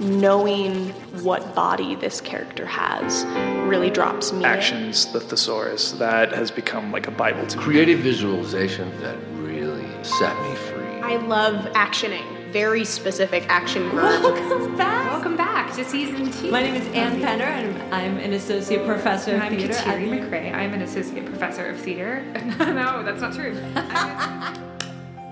Knowing what body this character has really drops me. Actions, the thesaurus, that has become like a Bible to me. Creative visualization that really set me free. I love actioning. Very specific action verbs. Welcome back. Welcome back to season two. My name is Anne Penner, and I'm an associate professor And of I'm theater. Kateri McRae. I'm an associate professor of theater. no, that's not true.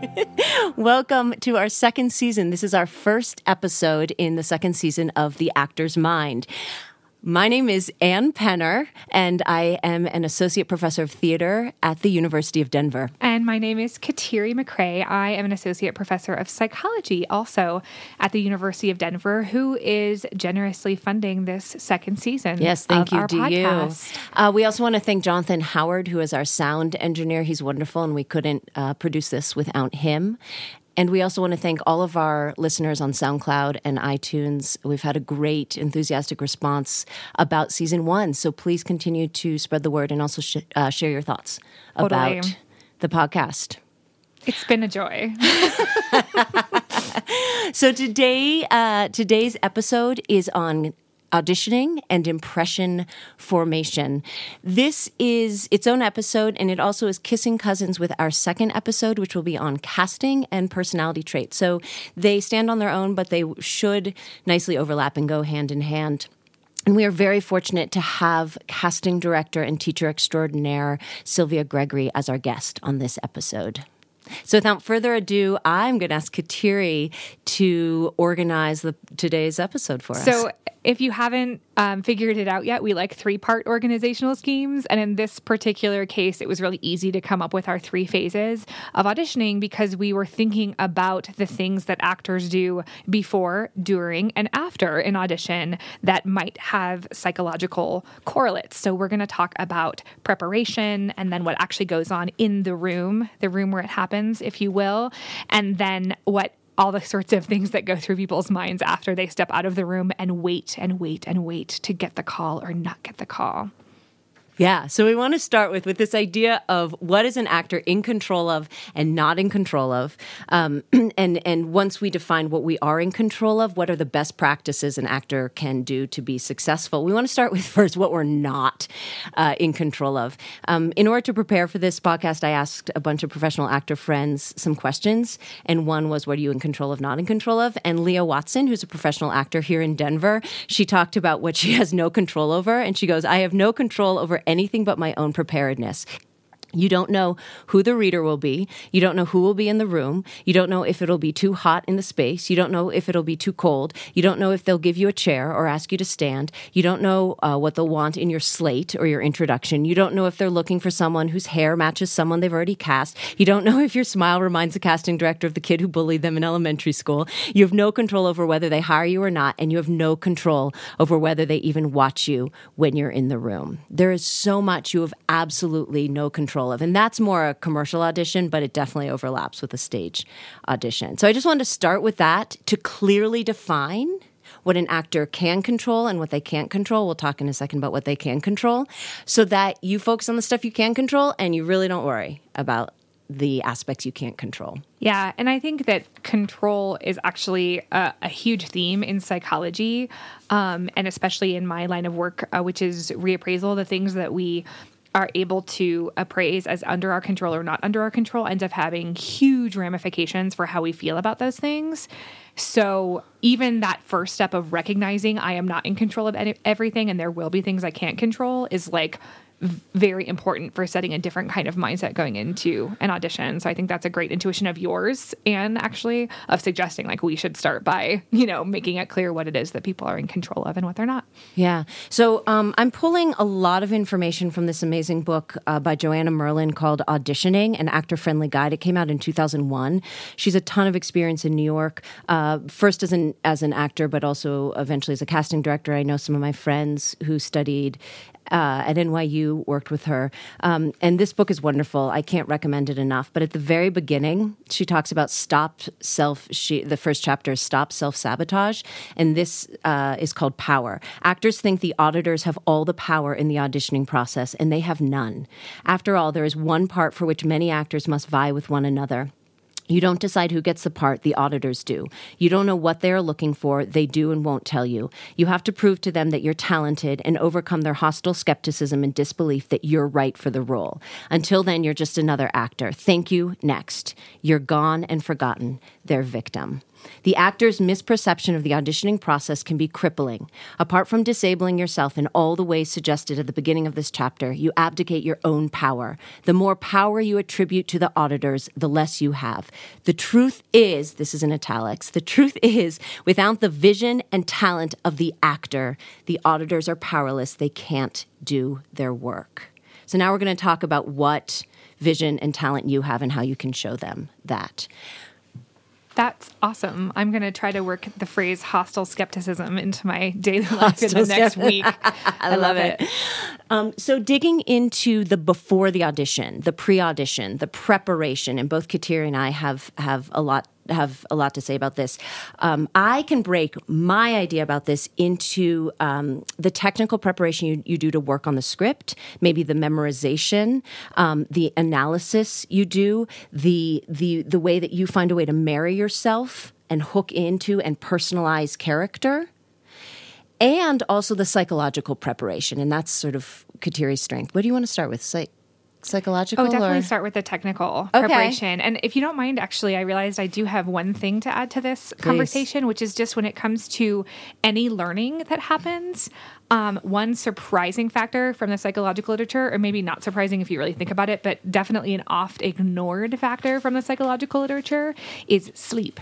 Welcome to our second season. This is our first episode in the second season of The Actor's Mind. My name is Anne Penner, and I am an associate professor of theater at the University of Denver. and my name is Kateri McRae. I am an associate professor of psychology also at the University of Denver, who is generously funding this second season. Yes, thank you you. Uh, we also want to thank Jonathan Howard, who is our sound engineer. He's wonderful, and we couldn't uh, produce this without him. And we also want to thank all of our listeners on SoundCloud and iTunes. We've had a great, enthusiastic response about season one. So please continue to spread the word and also sh- uh, share your thoughts Totally. about the podcast. It's been a joy. So today, uh, today's episode is on auditioning and impression formation. This is its own episode, and it also is kissing cousins with our second episode, which will be on casting and personality traits. So they stand on their own, but they should nicely overlap and go hand in hand. And we are very fortunate to have casting director and teacher extraordinaire Sylvia Gregory as our guest on this episode. So, without further ado, I'm going to ask Kateri to organize the, today's episode for us. So, if you haven't um, figured it out yet, we like three part organizational schemes. And in this particular case, it was really easy to come up with our three phases of auditioning because we were thinking about the things that actors do before, during, and after an audition that might have psychological correlates. So, we're going to talk about preparation and then what actually goes on in the room, the room where it happens, if you will, and then what all the sorts of things that go through people's minds after they step out of the room and wait and wait and wait to get the call or not get the call. Yeah, so we want to start with with this idea of what is an actor in control of and not in control of, um, and and once we define what we are in control of, what are the best practices an actor can do to be successful? We want to start with first what we're not uh, in control of. Um, in order to prepare for this podcast, I asked a bunch of professional actor friends some questions, and one was, "What are you in control of, not in control of?" And Leah Watson, who's a professional actor here in Denver, she talked about what she has no control over, and she goes, "I have no control over." Anything but my own preparedness. You don't know who the reader will be. You don't know who will be in the room. You don't know if it'll be too hot in the space. You don't know if it'll be too cold. You don't know if they'll give you a chair or ask you to stand. You don't know uh, what they'll want in your slate or your introduction. You don't know if they're looking for someone whose hair matches someone they've already cast. You don't know if your smile reminds the casting director of the kid who bullied them in elementary school. You have no control over whether they hire you or not, and you have no control over whether they even watch you when you're in the room. There is so much you have absolutely no control of. And that's more a commercial audition, but it definitely overlaps with a stage audition. So I just wanted to start with that to clearly define what an actor can control and what they can't control. We'll talk in a second about what they can control so that you focus on the stuff you can control and you really don't worry about the aspects you can't control. Yeah, and I think that control is actually a, a huge theme in psychology, um, and especially in my line of work, uh, which is reappraisal. The things that we are able to appraise as under our control or not under our control ends up having huge ramifications for how we feel about those things. So even that first step of recognizing I am not in control of everything and there will be things I can't control is like very important for setting a different kind of mindset going into an audition. So I think that's a great intuition of yours and actually of suggesting like we should start by, you know, making it clear what it is that people are in control of and what they're not. Yeah. So um, I'm pulling a lot of information from this amazing book uh, by Joanna Merlin called Auditioning, an actor friendly guide. It came out in 2001. She's a ton of experience in New York, uh, first as an, as an actor, but also eventually as a casting director. I know some of my friends who studied uh, at NYU worked with her. Um, and this book is wonderful. I can't recommend it enough. But at the very beginning, she talks about stop self. She the first chapter is stop self sabotage, and this uh, is called power. Actors think the auditors have all the power in the auditioning process, and they have none. After all, there is one part for which many actors must vie with one another You don't decide who gets the part, the auditors do. You don't know what they are looking for, they do and won't tell you. You have to prove to them that you're talented and overcome their hostile skepticism and disbelief that you're right for the role. Until then, you're just another actor. Thank you, next. You're gone and forgotten, their victim. The actor's misperception of the auditioning process can be crippling. Apart from disabling yourself in all the ways suggested at the beginning of this chapter, you abdicate your own power. The more power you attribute to the auditors, the less you have. The truth is, this is in italics, the truth is, without the vision and talent of the actor, the auditors are powerless. They can't do their work. So now we're going to talk about what vision and talent you have and how you can show them that. That's awesome. I'm going to try to work the phrase hostile skepticism into my daily life in the next week. I, love it. Um, so, digging into the before the audition, the pre audition, the preparation, and both Kateri and I have, have a lot have a lot to say about this. Um, I can break my idea about this into um, the technical preparation you, you, do to work on the script, maybe the memorization, um, the analysis you do, the the the way that you find a way to marry yourself and hook into and personalize character. And also the psychological preparation, and that's sort of Kateri's strength. What do you want to start with? Psych- psychological? Oh, definitely or? start with the technical Okay. preparation. And if you don't mind, actually, I realized I do have one thing to add to this conversation, which is just when it comes to any learning that happens. Um, one surprising factor from the psychological literature, or maybe not surprising if you really think about it, but definitely an oft ignored factor from the psychological literature, is sleep.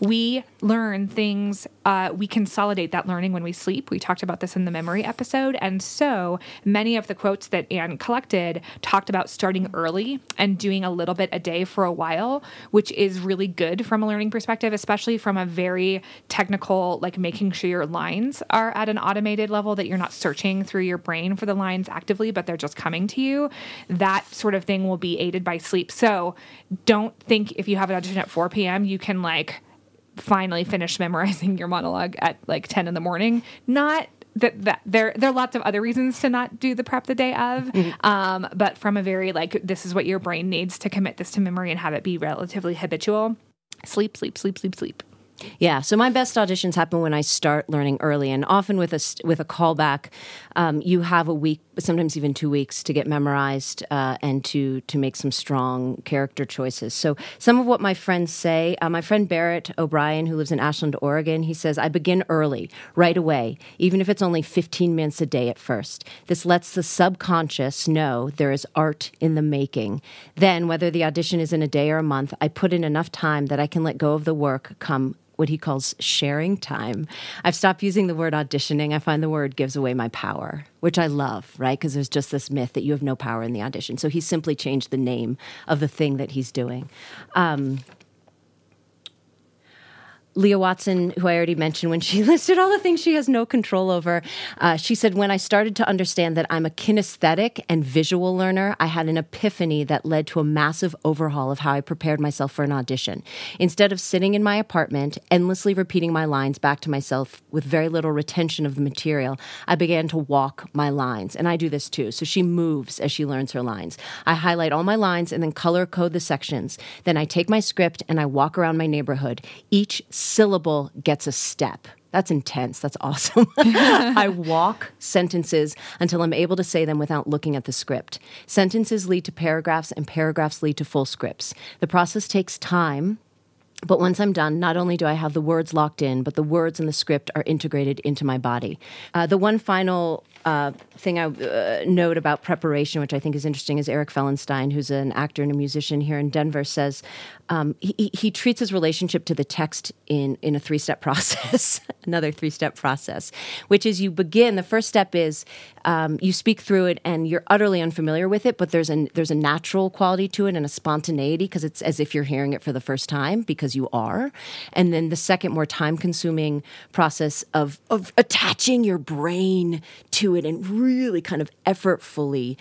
We learn things, uh, we consolidate that learning when we sleep. We talked about this in the memory episode. And so many of the quotes that Anne collected talked about starting early and doing a little bit a day for a while, which is really good from a learning perspective, especially from a very technical, like making sure your lines are at an automated level, that you're not searching through your brain for the lines actively, but they're just coming to you. That sort of thing will be aided by sleep. So don't think if you have an audition at 4 p.m., you can like finally finish memorizing your monologue at like 10 in the morning. Not that, that there there are lots of other reasons to not do the prep the day of um, but from a very like this is what your brain needs to commit this to memory and have it be relatively habitual. Sleep sleep sleep sleep sleep. Yeah, so my best auditions happen when I start learning early, and often with a with a callback, um, you have a week, sometimes even two weeks, to get memorized uh, and to to make some strong character choices. So some of what my friends say, uh, my friend Barrett O'Brien, who lives in Ashland, Oregon, he says I begin early, right away, even if it's only fifteen minutes a day at first. This lets the subconscious know there is art in the making. Then, whether the audition is in a day or a month, I put in enough time that I can let go of the work come what he calls sharing time. I've stopped using the word auditioning. I find the word gives away my power, which I love, right? Because there's just this myth that you have no power in the audition. So he simply changed the name of the thing that he's doing. Um, Leah Watson, who I already mentioned when she listed all the things she has no control over, uh, she said, When I started to understand that I'm a kinesthetic and visual learner, I had an epiphany that led to a massive overhaul of how I prepared myself for an audition. Instead of sitting in my apartment, endlessly repeating my lines back to myself with very little retention of the material, I began to walk my lines. And I do this too. So she moves as she learns her lines. I highlight all my lines and then color code the sections. Then I take my script and I walk around my neighborhood. Each syllable gets a step. That's intense. That's awesome. I walk sentences until I'm able to say them without looking at the script. Sentences lead to paragraphs, and paragraphs lead to full scripts. The process takes time. But once I'm done, not only do I have the words locked in, but the words and the script are integrated into my body. Uh, the one final uh, thing I uh, note about preparation, which I think is interesting, is Eric Fellenstein, who's an actor and a musician here in Denver, says um, he, he treats his relationship to the text in, in a three step process, another three step process, which is you begin, the first step is um, you speak through it and you're utterly unfamiliar with it, but there's, an, there's a natural quality to it and a spontaneity because it's as if you're hearing it for the first time because you are. And then the second, more time consuming process of, of attaching your brain to it and really kind of effortfully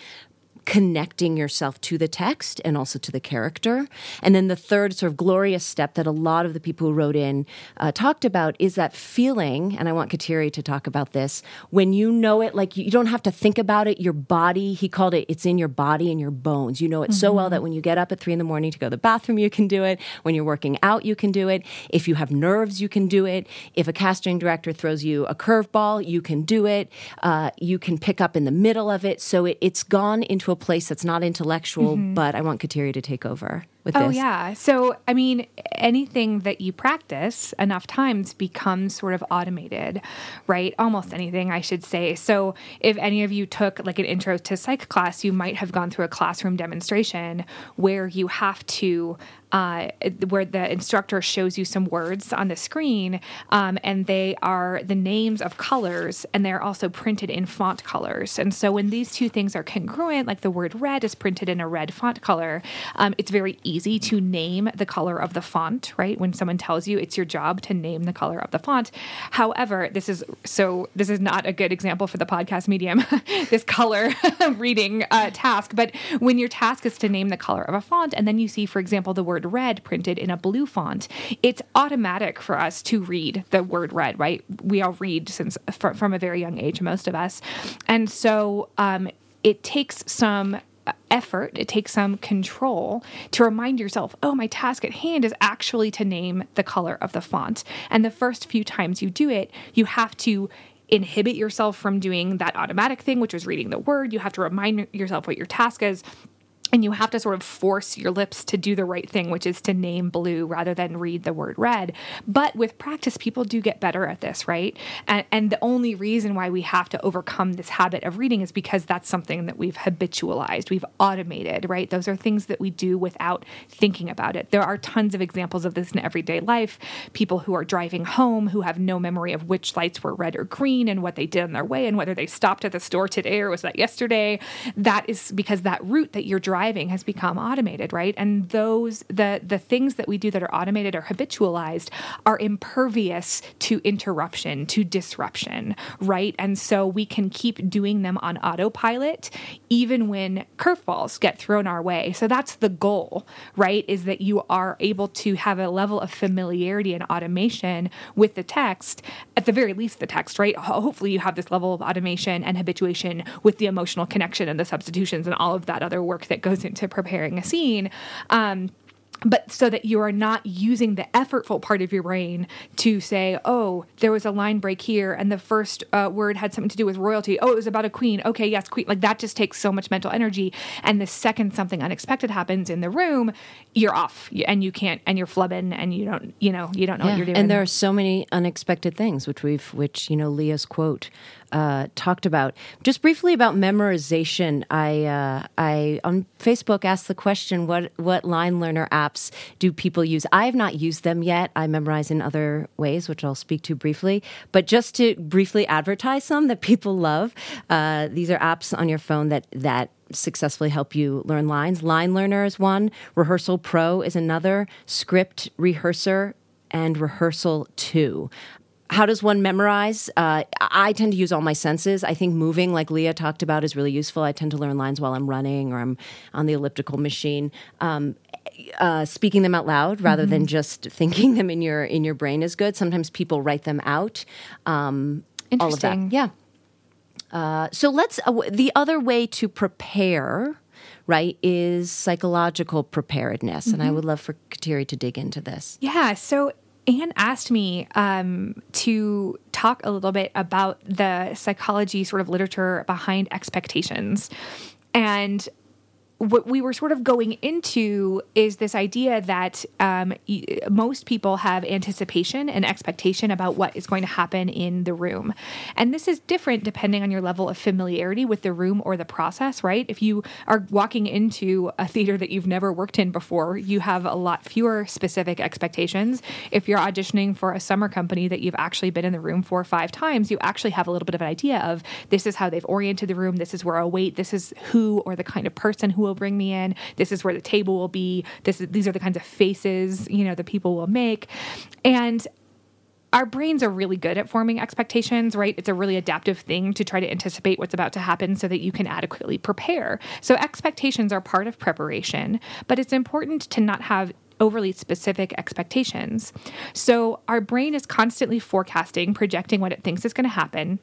connecting yourself to the text and also to the character. And then the third sort of glorious step that a lot of the people who wrote in uh, talked about is that feeling, and I want Kateri to talk about this, when you know it, like you, don't have to think about it, your body, he called it, it's in your body and your bones. You know it so well that when you get up at three in the morning to go to the bathroom, you can do it. When you're working out, you can do it. If you have nerves, you can do it. If a casting director throws you a curveball, you can do it. Uh, you can pick up in the middle of it. So it, it's gone into a place that's not intellectual, mm-hmm. but I want Kateri to take over with Oh this. yeah. So I mean, anything that you practice enough times becomes sort of automated, right? Almost anything, I should say. So if any of you took like an intro to psych class, you might have gone through a classroom demonstration where you have to. Uh, where the instructor shows you some words on the screen, um, and they are the names of colors, and they're also printed in font colors. And so, when these two things are congruent, like the word red is printed in a red font color, um, it's very easy to name the color of the font, right? When someone tells you it's your job to name the color of the font. However, this is so, this is not a good example for the podcast medium, this color reading uh, task. But when your task is to name the color of a font, and then you see, for example, the word red printed in a blue font, it's automatic for us to read the word red, right? We all read since fr- from a very young age, most of us. And so um, it takes some effort, it takes some control to remind yourself, oh, my task at hand is actually to name the color of the font. And the first few times you do it, you have to inhibit yourself from doing that automatic thing, which was reading the word. You have to remind yourself what your task is. And you have to sort of force your lips to do the right thing, which is to name blue rather than read the word red. But with practice, people do get better at this, right? And, and the only reason why we have to overcome this habit of reading is because that's something that we've habitualized, we've automated, right? Those are things that we do without thinking about it. There are tons of examples of this in everyday life. People who are driving home who have no memory of which lights were red or green and what they did on their way and whether they stopped at the store today or was that yesterday. That is because that route that you're driving has become automated, right? And those the the things that we do that are automated or habitualized are impervious to interruption, to disruption, right? And so we can keep doing them on autopilot even when curveballs get thrown our way. So that's the goal, right? Is that you are able to have a level of familiarity and automation with the text, at the very least the text, right? Hopefully you have this level of automation and habituation with the emotional connection and the substitutions and all of that other work that goes into preparing a scene. Um, but so that you are not using the effortful part of your brain to say, oh, there was a line break here, and the first uh, word had something to do with royalty. Oh, it was about a queen. Okay, yes, queen. Like that just takes so much mental energy. And the second something unexpected happens in the room, you're off, and you can't, and you're flubbing, and you don't, you know, you don't know what you're doing. And there are so many unexpected things, which we've, which you know, Leah's quote uh, talked about. Just briefly about memorization, I, uh, I on Facebook asked the question, what what line learner apps do people use? I have not used them yet. I memorize in other ways, which I'll speak to briefly. But just to briefly advertise some that people love, uh, these are apps on your phone that that successfully help you learn lines. Line Learner is one. Rehearsal Pro is another. Script Rehearser and Rehearsal 2 how does one memorize? Uh, I tend to use all my senses. I think moving, like Leah talked about, is really useful. I tend to learn lines while I'm running or I'm on the elliptical machine. Um, uh, speaking them out loud rather than just thinking them in your in your brain is good. Sometimes people write them out. Um, all of that, Interesting. yeah. Uh, so let's. Uh, w- the other way to prepare, right, is psychological preparedness, and I would love for Kateri to dig into this. Yeah. So Anne asked me um, to talk a little bit about the psychology sort of literature behind expectations. And what we were sort of going into is this idea that um, most people have anticipation and expectation about what is going to happen in the room. And this is different depending on your level of familiarity with the room or the process, right? If you are walking into a theater that you've never worked in before, you have a lot fewer specific expectations. If you're auditioning for a summer company that you've actually been in the room for five times, you actually have a little bit of an idea of this is how they've oriented the room, this is where I'll wait, this is who or the kind of person who will bring me in, this is where the table will be, this is, these are the kinds of faces, you know, the people will make. And our brains are really good at forming expectations, right? It's a really adaptive thing to try to anticipate what's about to happen so that you can adequately prepare. So, expectations are part of preparation, but it's important to not have overly specific expectations. So, our brain is constantly forecasting, projecting what it thinks is going to happen.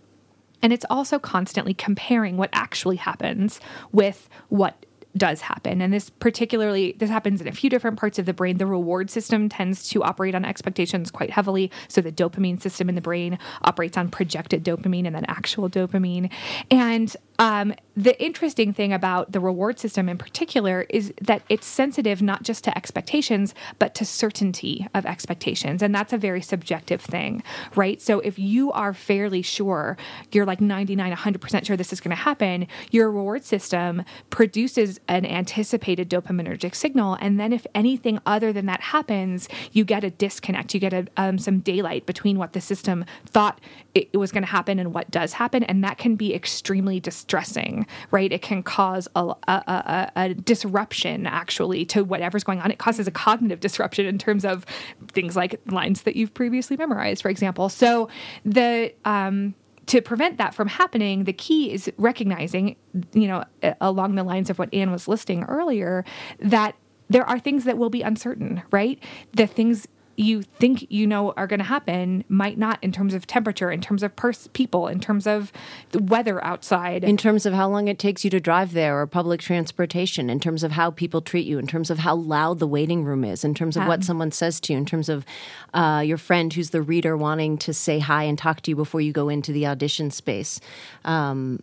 And it's also constantly comparing what actually happens with what does happen. And this particularly this happens in a few different parts of the brain. The reward system tends to operate on expectations quite heavily. So the dopamine system in the brain operates on projected dopamine and then actual dopamine. And um, the interesting thing about the reward system in particular is that it's sensitive not just to expectations, but to certainty of expectations. And that's a very subjective thing, right? So if you are fairly sure, you're like 99, 100% sure this is going to happen, your reward system produces an anticipated dopaminergic signal. And then if anything other than that happens, you get a disconnect, you get a, um, some daylight between what the system thought it, was going to happen and what does happen. And that can be extremely distressing, right? It can cause a, a, a, a disruption actually to whatever's going on. It causes a cognitive disruption in terms of things like lines that you've previously memorized, for example. So the, um, to prevent that from happening, the key is recognizing, you know, along the lines of what Anne was listing earlier, that there are things that will be uncertain, right? The things you think you know are going to happen might not in terms of temperature, in terms of pers- people, in terms of the weather outside. In terms of how long it takes you to drive there or public transportation, in terms of how people treat you, in terms of how loud the waiting room is, in terms of um, what someone says to you, in terms of uh, your friend who's the reader wanting to say hi and talk to you before you go into the audition space. Um,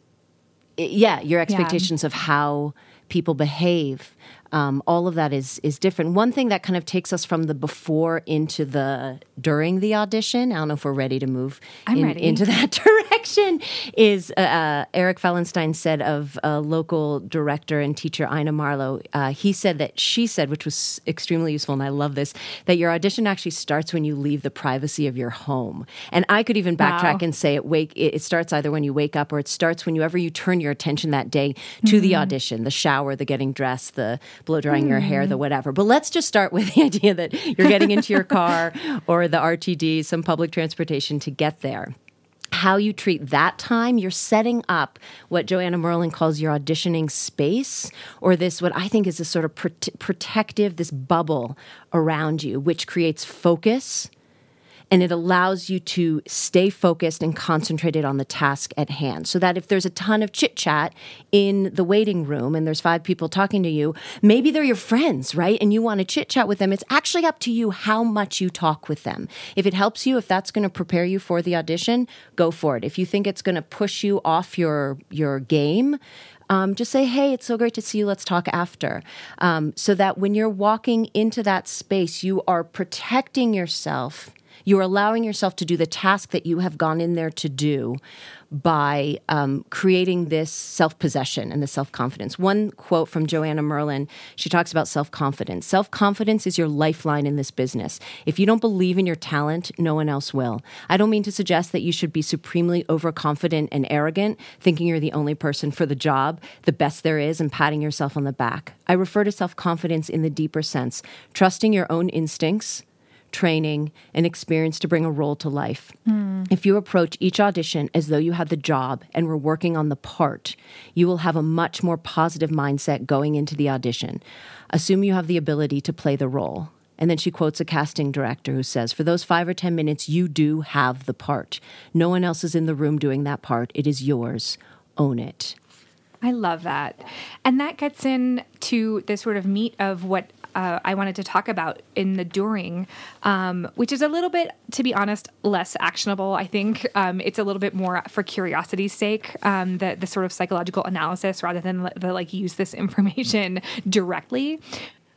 it, yeah, your expectations yeah. of how people behave um, all of that is is different. One thing that kind of takes us from the before into the during the audition. I don't know if we're ready to move in, into that direction. Is uh, uh, Eric Fellenstein said of a local director and teacher Ina Marlowe? Uh, he said that she said, which was extremely useful, and I love this, that your audition actually starts when you leave the privacy of your home. And I could even backtrack wow. and say it wake it, starts either when you wake up or it starts whenever you turn your attention that day to mm-hmm. the audition, the shower, the getting dressed, the blow drying mm. your hair, the whatever. But let's just start with the idea that you're getting into your car or the RTD, some public transportation to get there how you treat that time, you're setting up what Joanna Merlin calls your auditioning space, or this, what I think is a sort of protective, this bubble around you, which creates focus and it allows you to stay focused and concentrated on the task at hand. So that if there's a ton of chit chat in the waiting room and there's five people talking to you, maybe they're your friends, right? And you want to chit chat with them. It's actually up to you how much you talk with them. If it helps you, if that's going to prepare you for the audition, go for it. If you think it's going to push you off your your game, um, just say, hey, it's so great to see you. Let's talk after. Um, so that when you're walking into that space, you are protecting yourself you're allowing yourself to do the task that you have gone in there to do by um, creating this self possession and the self confidence. One quote from Joanna Merlin she talks about self confidence. Self confidence is your lifeline in this business. If you don't believe in your talent, no one else will. I don't mean to suggest that you should be supremely overconfident and arrogant, thinking you're the only person for the job, the best there is, and patting yourself on the back. I refer to self confidence in the deeper sense, trusting your own instincts training, and experience to bring a role to life. Mm. If you approach each audition as though you had the job and were working on the part, you will have a much more positive mindset going into the audition. Assume you have the ability to play the role. And then she quotes a casting director who says, For those five or 10 minutes, you do have the part. No one else is in the room doing that part. It is yours. Own it. I love that. And that gets into the sort of meat of what uh, I wanted to talk about in the during, um, which is a little bit, to be honest, less actionable. I think um, it's a little bit more for curiosity's sake, um, the the sort of psychological analysis rather than the, like use this information directly.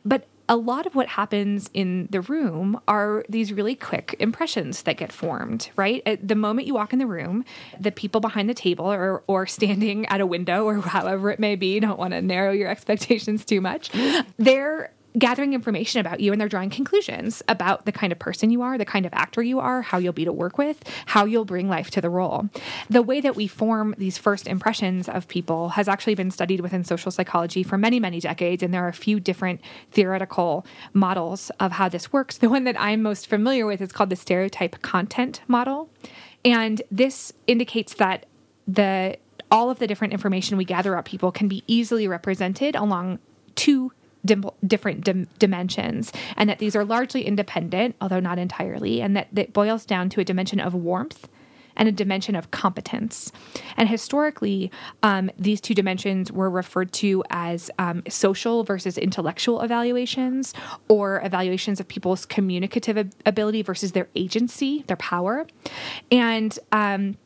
But a lot of what happens in the room are these really quick impressions that get formed, right? At the moment you walk in the room, the people behind the table or, or standing at a window or however it may be, don't want to narrow your expectations too much, they're gathering information about you and they're drawing conclusions about the kind of person you are, the kind of actor you are, how you'll be to work with, how you'll bring life to the role. The way that we form these first impressions of people has actually been studied within social psychology for many, many decades, and there are a few different theoretical models of how this works. The one that I'm most familiar with is called the stereotype content model. And this indicates that the all of the different information we gather about people can be easily represented along two dim- different dim- dimensions, and that these are largely independent, although not entirely, and that it boils down to a dimension of warmth and a dimension of competence. And historically, um, these two dimensions were referred to as um, social versus intellectual evaluations, or evaluations of people's communicative ab- ability versus their agency, their power. And um,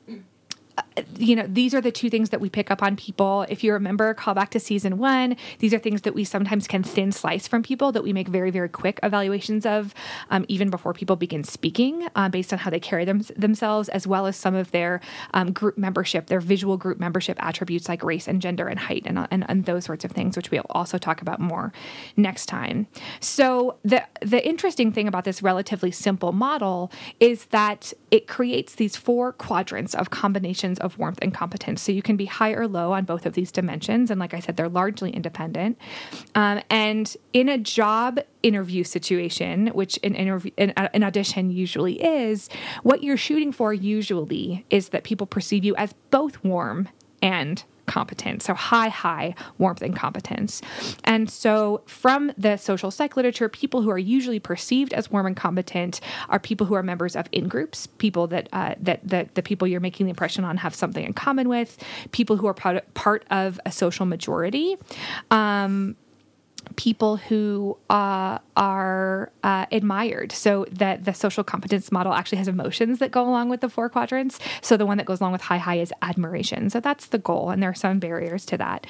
you know, these are the two things that we pick up on people. If you remember, call back to season one. These are things that we sometimes can thin slice from people that we make very, very quick evaluations of, um, even before people begin speaking, uh, based on how they carry them, themselves, as well as some of their um, group membership, their visual group membership attributes like race and gender and height and, and, and those sorts of things, which we'll also talk about more next time. So the the interesting thing about this relatively simple model is that it creates these four quadrants of combinations of warmth and competence. So you can be high or low on both of these dimensions. And like I said, they're largely independent. Um, and in a job interview situation, which an an, an audition usually is, what you're shooting for usually is that people perceive you as both warm and competent. So high, high warmth and competence. And so from the social psych literature, people who are usually perceived as warm and competent are people who are members of in groups, people that uh, that that the people you're making the impression on have something in common with, people who are part, part of a social majority. Um, people who uh, are uh, admired. So that the social competence model actually has emotions that go along with the four quadrants. So the one that goes along with high high is admiration. So that's the goal, and there are some barriers to that.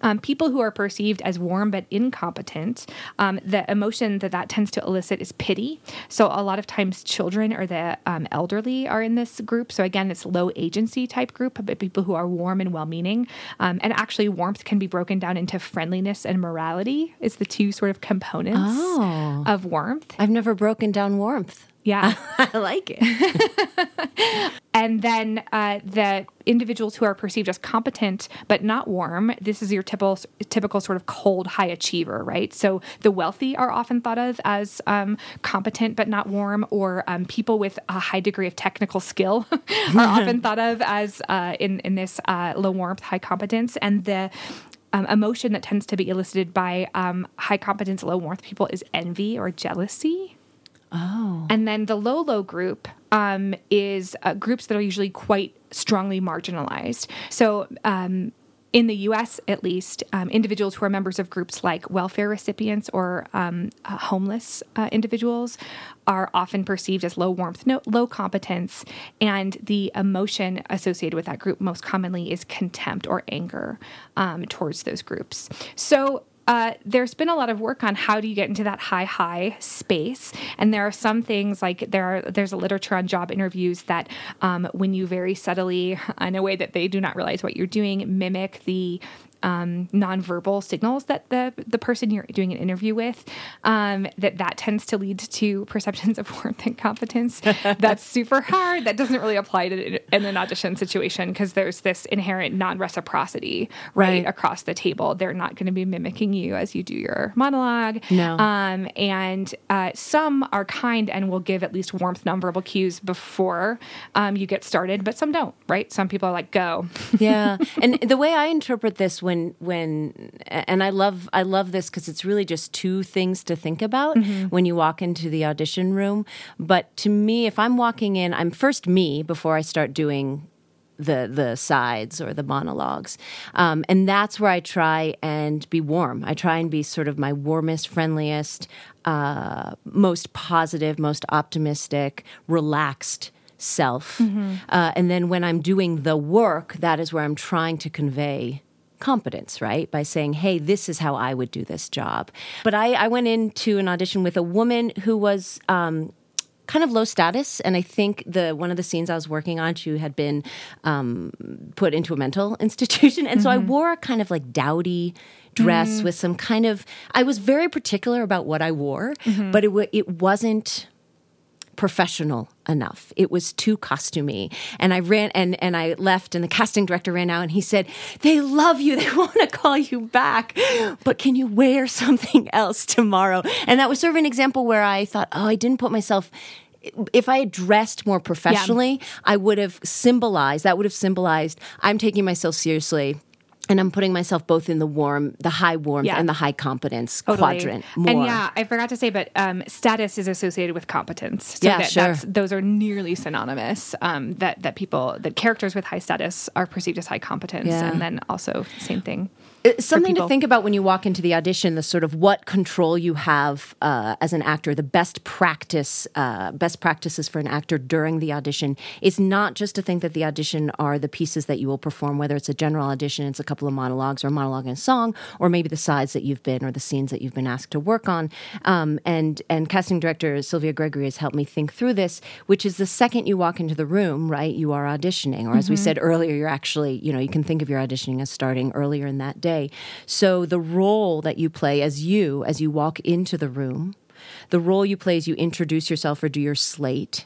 Um, people who are perceived as warm but incompetent, um, the emotion that that tends to elicit is pity. So a lot of times children or the um, elderly are in this group. So again, it's low agency type group, but people who are warm and well meaning. Um, and actually, warmth can be broken down into friendliness and morality is the two sort of components Oh. of warmth. I've never broken down warmth. Yeah. I like it. and then uh, the individuals who are perceived as competent but not warm, this is your typical, typical sort of cold high achiever, right? So the wealthy are often thought of as um, competent but not warm, or um, people with a high degree of technical skill are often thought of as uh, in, in this uh, low warmth, high competence. And the um, emotion that tends to be elicited by um, high competence, low warmth people is envy or jealousy. Oh. And then the low, low group um, is uh, groups that are usually quite strongly marginalized. So, um, in the US at least, um, individuals who are members of groups like welfare recipients or um, uh, homeless uh, individuals are often perceived as low warmth, no, low competence, and the emotion associated with that group most commonly is contempt or anger um, towards those groups. So, uh, there's been a lot of work on how do you get into that high high space. And there are some things like there are there's a literature on job interviews that um, when you very subtly in a way that they do not realize what you're doing mimic the um, nonverbal signals that the the person you're doing an interview with um, that that tends to lead to perceptions of warmth and competence. That's super hard. That doesn't really apply to in an audition situation because there's this inherent non reciprocity right, Right. across the table. They're not going to be mimicking you as you do your monologue. No. Um, and uh, some are kind and will give at least warmth nonverbal cues before um, you get started, but some don't. Right? Some people are like, "Go." yeah and the way i interpret this when when and i love i love this because it's really just two things to think about when you walk into the audition room. But to me if i'm walking in i'm first me before i start doing the the sides or the monologues. Um, and that's where i try and be warm. I try and be sort of my warmest friendliest uh, most positive most optimistic relaxed self. Uh, and then when i'm doing the work that is where i'm trying to convey competence right? By saying hey this is how i would do this job. But i, I went into an audition with a woman who was um, kind of low status, and I think the one of the scenes I was working on, she had been um, put into a mental institution, and so I wore a kind of like dowdy dress with some kind of. I was very particular about what I wore, but it wa- it wasn't professional enough. It was too costumey. And I ran and and I left and the casting director ran out and he said, "They love you. They want to call you back. But can you wear something else tomorrow?" And that was sort of an example where I thought, "Oh, I didn't put myself if I had dressed more professionally, I would have symbolized that would have symbolized I'm taking myself seriously and I'm putting myself both in the warm, the high warmth Yeah. and the high competence Totally. quadrant more. And yeah, I forgot to say, but um, status is associated with competence. So Yeah, that, sure. That's, those are nearly synonymous. Um, that that people that characters with high status are perceived as high competence, Yeah. and then also same thing. It's something to think about when you walk into the audition the sort of what control you have uh, as an actor the best practice uh, best practices for an actor during the audition is not just to think that the audition are the pieces that you will perform whether it's a general audition it's a couple of monologues or a monologue and a song or maybe the sides that you've been or the scenes that you've been asked to work on. Um, and and casting director sylvia gregory has helped me think through this which is the second you walk into the room right you are auditioning. Or as we said earlier you're actually you know you can think of your auditioning as starting earlier in that day so the role that you play as you as you walk into the room the role you play as you introduce yourself or do your slate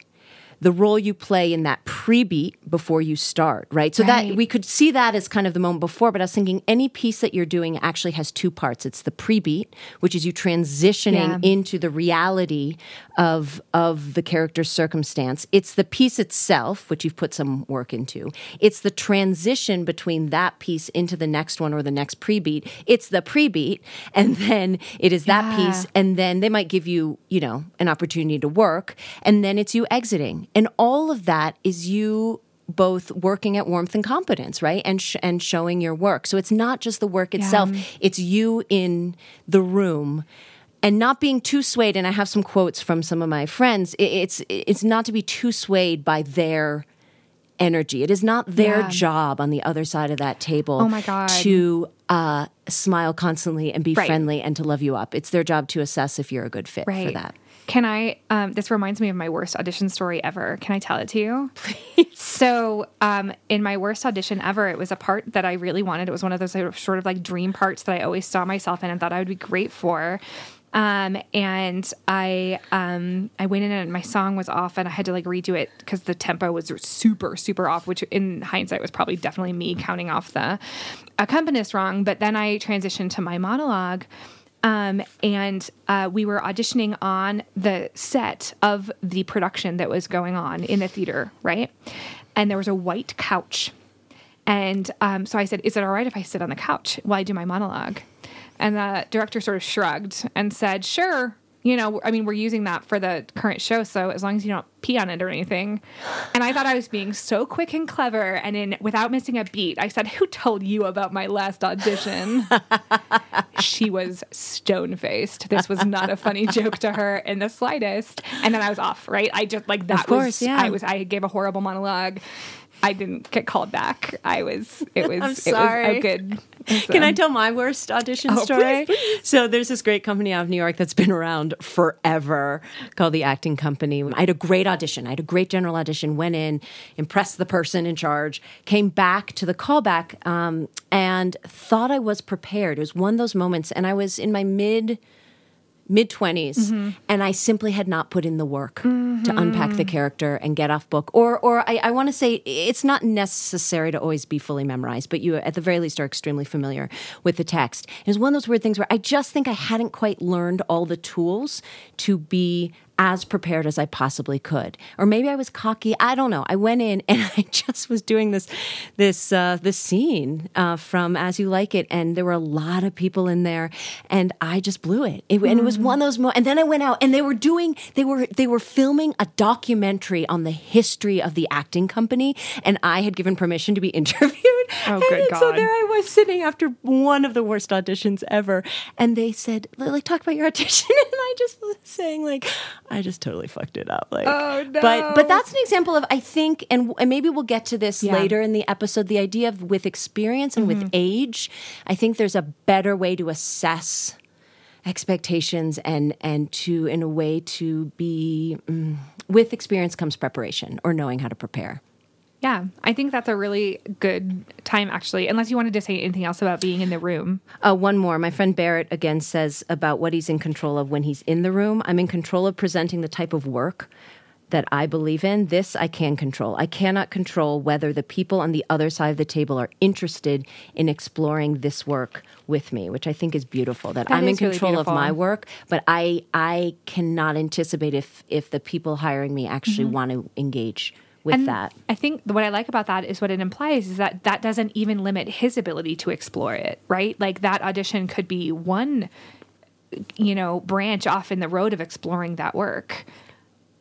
the role you play in that pre-beat before you start, right? So that we could see that as kind of the moment before, but I was thinking any piece that you're doing actually has two parts. It's the pre-beat, which is you transitioning Yeah. into the reality of of the character's circumstance. It's the piece itself, which you've put some work into. It's the transition between that piece into the next one or the next pre-beat. It's the pre-beat, and then it is that Yeah. piece, and then they might give you, you know, an opportunity to work, and then it's you exiting, and all of that is you both working at warmth and competence, right? And sh- and showing your work. So it's not just the work itself; it's you in the room. And not being too swayed, and I have some quotes from some of my friends. It's it's not to be too swayed by their energy. It is not their Yeah. job on the other side of that table. Oh my God. To uh, smile constantly and be Right. friendly and to love you up. It's their job to assess if you're a good fit for that. Can I? Um, this reminds me of my worst audition story ever. Can I tell it to you? Please. So, um, in my worst audition ever, it was a part that I really wanted. It was one of those sort of, sort of like dream parts that I always saw myself in and thought I would be great for. Um, and I um, I went in and my song was off, and I had to like redo it because the tempo was super super off. Which in hindsight was probably definitely me counting off the accompanist wrong. But then I transitioned to my monologue. Um, and uh, we were auditioning on the set of the production that was going on in the theater, right? And there was a white couch. And um, so I said, Is it all right if I sit on the couch while I do my monologue? And the director sort of shrugged and said, Sure. You know, I mean, we're using that for the current show, so as long as you don't pee on it or anything. And I thought I was being so quick and clever, and in without missing a beat, I said, "Who told you about my last audition?" she was stone faced. This was not a funny joke to her in the slightest. And then I was off, right? I just like that Of course, was yeah. I was I gave a horrible monologue. I didn't get called back. I was it was I'm it sorry. was a good Can I tell my worst audition Oh, story? please, So there's this great company out of New York that's been around forever called the Acting Company. I had a great audition. I had a great general audition. Went in, impressed the person in charge, came back to the callback, um, and thought I was prepared. It was one of those moments, and I was in my mid mid 20s Mm-hmm. and i simply had not put in the work to unpack the character and get off book. Or or i, I want to say it's not necessary to always be fully memorized but you at the very least are extremely familiar with the text. It was one of those weird things where i just think i hadn't quite learned all the tools to be as prepared as I possibly could, or maybe I was cocky. I don't know. I went in and I just was doing this, this, uh, this scene uh, from As You Like It, and there were a lot of people in there, and I just blew it. it and it was one of those. Mo- and then I went out, and they were doing, they were, they were filming a documentary on the history of the acting company, and I had given permission to be interviewed. Oh, good and So there I was sitting after one of the worst auditions ever, and they said, like, talk about your audition, and I just was saying, like, I just totally fucked it up. Like, Oh, no. But but that's an example of I think, and, and maybe we'll get to this Yeah. later in the episode. The idea of with experience and Mm-hmm. with age, I think there's a better way to assess expectations and and to in a way to be mm, with experience comes preparation or knowing how to prepare Yeah, I think that's a really good time, actually, unless you wanted to say anything else about being in the room. Uh, one more. My friend Barrett again says about what he's in control of when he's in the room. I'm in control of presenting the type of work that I believe in. This I can control. I cannot control whether the people on the other side of the table are interested in exploring this work with me, which I think is beautiful. That, That I'm in is really control of my work, but I I cannot anticipate if if the people hiring me actually want to engage with. And that. I think what I like about that is what it implies is that that doesn't even limit his ability to explore it, right? Like that audition could be one, you know, branch off in the road of exploring that work.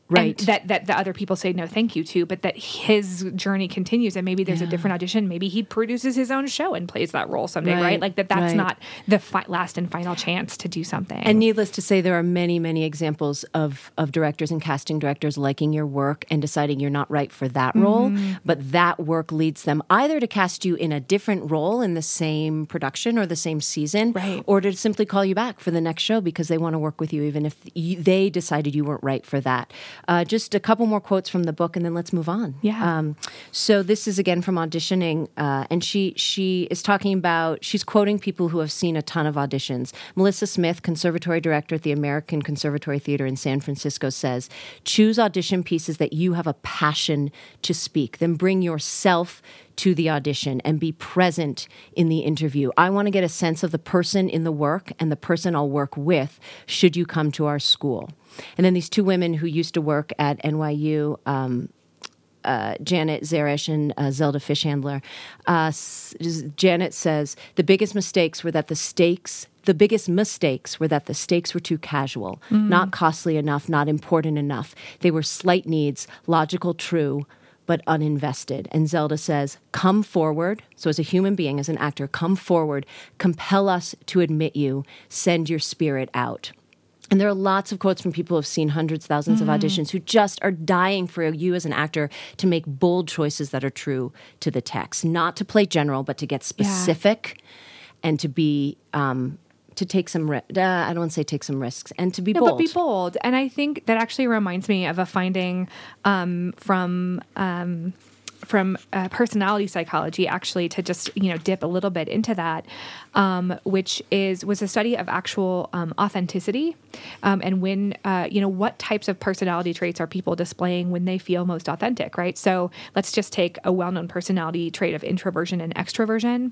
Right. And that that the other people say no thank you to, but that his journey continues and maybe there's a different audition. Maybe he produces his own show and plays that role someday, right? Right, Like that that's right. not the fi- last and final chance to do something. And needless to say, there are many, many examples of, of directors and casting directors liking your work and deciding you're not right for that role. Mm-hmm. But that work leads them either to cast you in a different role in the same production or the same season, Right. or to simply call you back for the next show because they want to work with you, even if you, they decided you weren't right for that. Uh, just a couple more quotes from the book, and then let's move on. Yeah. Um, so this is again from auditioning, uh, and she she is talking about she's quoting people who have seen a ton of auditions. Melissa Smith, conservatory director at the American Conservatory Theater in San Francisco, says, "Choose audition pieces that you have a passion to speak. Then bring yourself." To the audition and be present in the interview. I want to get a sense of the person in the work and the person I'll work with should you come to our school. And then these two women who used to work at NYU, um, uh, Janet Zarish and uh, Zelda Fichandler. Uh, s- Janet says the biggest mistakes were that the stakes, the biggest mistakes were that the stakes were too casual, not costly enough, not important enough. They were slight needs, logical, true. But uninvested. And Zelda says, Come forward. So, as a human being, as an actor, come forward, compel us to admit you, send your spirit out. And there are lots of quotes from people who have seen hundreds, thousands of auditions who just are dying for you as an actor to make bold choices that are true to the text, not to play general, but to get specific and to be um, to take some. Ri- uh, I don't want to say take some risks and to be No, bold. but be bold. And I think that actually reminds me of a finding um, from um, from uh, personality psychology. Actually, to just you know dip a little bit into that, um, which is was a study of actual um, authenticity um, and when uh, you know what types of personality traits are people displaying when they feel most authentic. Right. So let's just take a well known personality trait of introversion and extroversion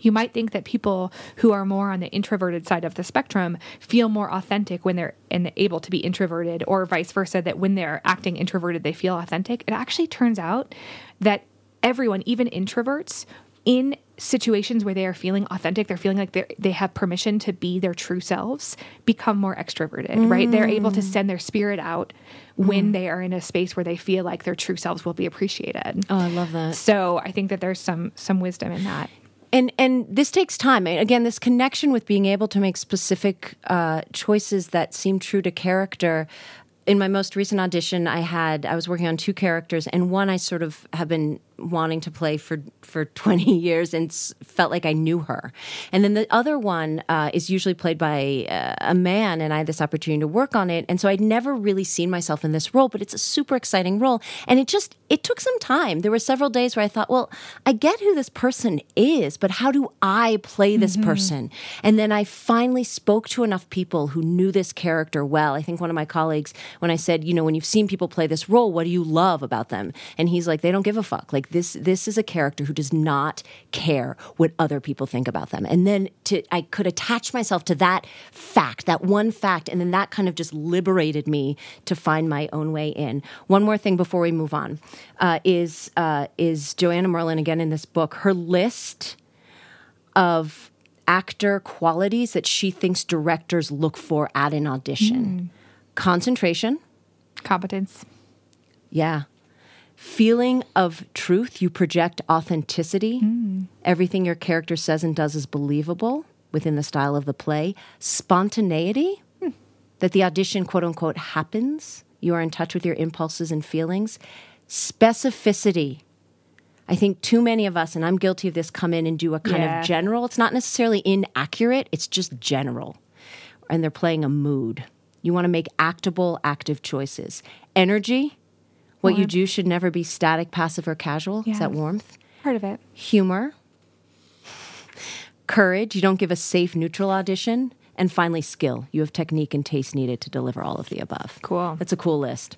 you might think that people who are more on the introverted side of the spectrum feel more authentic when they're and able to be introverted or vice versa that when they're acting introverted they feel authentic. It actually turns out that everyone even introverts in situations where they are feeling authentic they're feeling like they they have permission to be their true selves become more extroverted right? They're able to mm. send their spirit out when mm. they are in a space where they feel like their true selves will be appreciated. Oh, I love that. so i think that there's some some wisdom in that and and this takes time. Again this connection with being able to make specific uh, choices that seem true to character. In my most recent audition i had i was working on two characters and one i sort of have been wanting to play for for 20 years and s- felt like i knew her. And then the other one uh, is usually played by uh, a man and i had this opportunity to work on it. And so i'd never really seen myself in this role but it's a super exciting role. And it just it took some time. There were several days where i thought well i get who this person is but how do i play this person? And then i finally spoke to enough people who knew this character well. I think one of my colleagues when i said you know when you've seen people play this role what do you love about them? And he's like they don't give a fuck. Like this this is a character who does not care what other people think about them. And then to i could attach myself to that fact that one fact and then that kind of just liberated me to find my own way in. One more thing before we move on uh, is uh, is joanna merlin again in this book her list of actor qualities that she thinks directors look for at an audition. Concentration. Competence. Yeah. Feeling of truth, you project authenticity. Mm. Everything your character says and does is believable within the style of the play. Spontaneity, hmm. that the audition, quote unquote, happens. You are in touch with your impulses and feelings. Specificity. I think too many of us, and I'm guilty of this, come in and do a kind Yeah. of general. It's not necessarily inaccurate, it's just general and they're playing a mood. You want to make actable, active choices. Energy, what you do should never be static, passive, or casual. Is that warmth? Part of it. Humor, courage, you don't give a safe, neutral audition. And finally, skill. You have technique and taste needed to deliver all of the above. Cool. That's a cool list.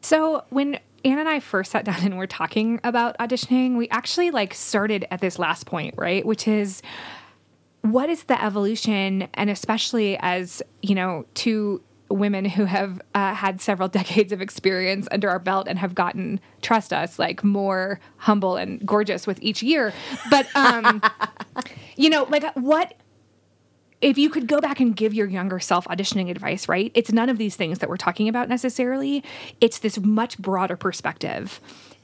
So when Anne and I first sat down and were talking about auditioning, we actually like started at this last point, right? Which is what is the evolution, and especially as you know, two women who have uh, had several decades of experience under our belt and have gotten, trust us, like more humble and gorgeous with each year. But um, you know, like what if you could go back and give your younger self auditioning advice, right? It's none of these things that we're talking about necessarily. It's this much broader perspective.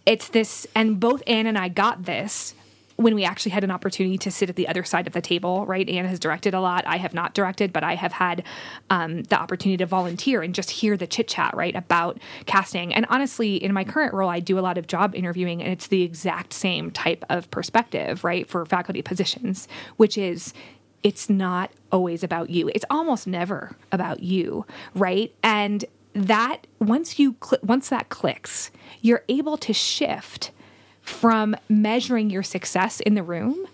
It's this, and both Anne and I got this when we actually had an opportunity to sit at the other side of the table, right? Anne has directed a lot. I have not directed, but I have had um, the opportunity to volunteer and just hear the chit chat, right, about casting. And honestly, in my current role, I do a lot of job interviewing, and it's the exact same type of perspective, right, for faculty positions, which is it's not always about you. It's almost never about you, right? And that once you cl- once that clicks, you're able to shift from measuring your success in the room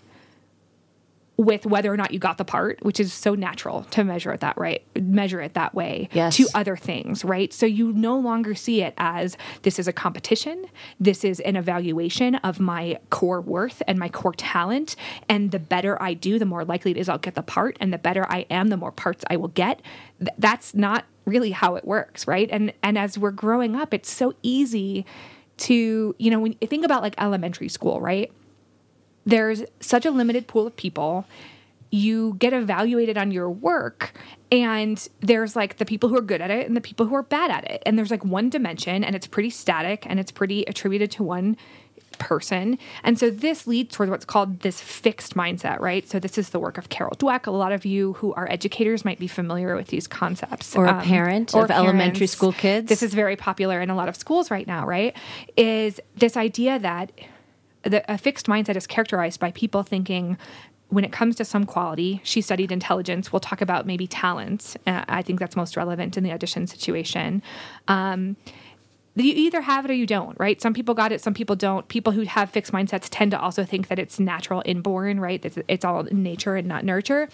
with whether or not you got the part, which is so natural to measure it that right, measure it that way Yes. to other things, right? So you no longer see it as this is a competition, this is an evaluation of my core worth and my core talent, and the better I do, the more likely it is I'll get the part, and the better I am, the more parts I will get. Th- that's not really how it works, right? And and as we're growing up, it's so easy to, you know, when you think about like elementary school, right? there's such a limited pool of people you get evaluated on your work and there's like the people who are good at it and the people who are bad at it and there's like one dimension and it's pretty static and it's pretty attributed to one person. And so this leads towards what's called this fixed mindset right? So this is the work of carol dweck. A lot of you who are educators might be familiar with these concepts. Or a parent of elementary school kids. this is very popular in a lot of schools right now right? Is this idea that the, a fixed mindset is characterized by people thinking when it comes to some quality she studied intelligence we'll talk about maybe talent uh, i think that's most relevant in the audition situation. Um, you either have it or you don't, right? Some people got it, some people don't. People who have fixed mindsets tend to also think that it's natural, inborn, right? That it's all nature and not nurture.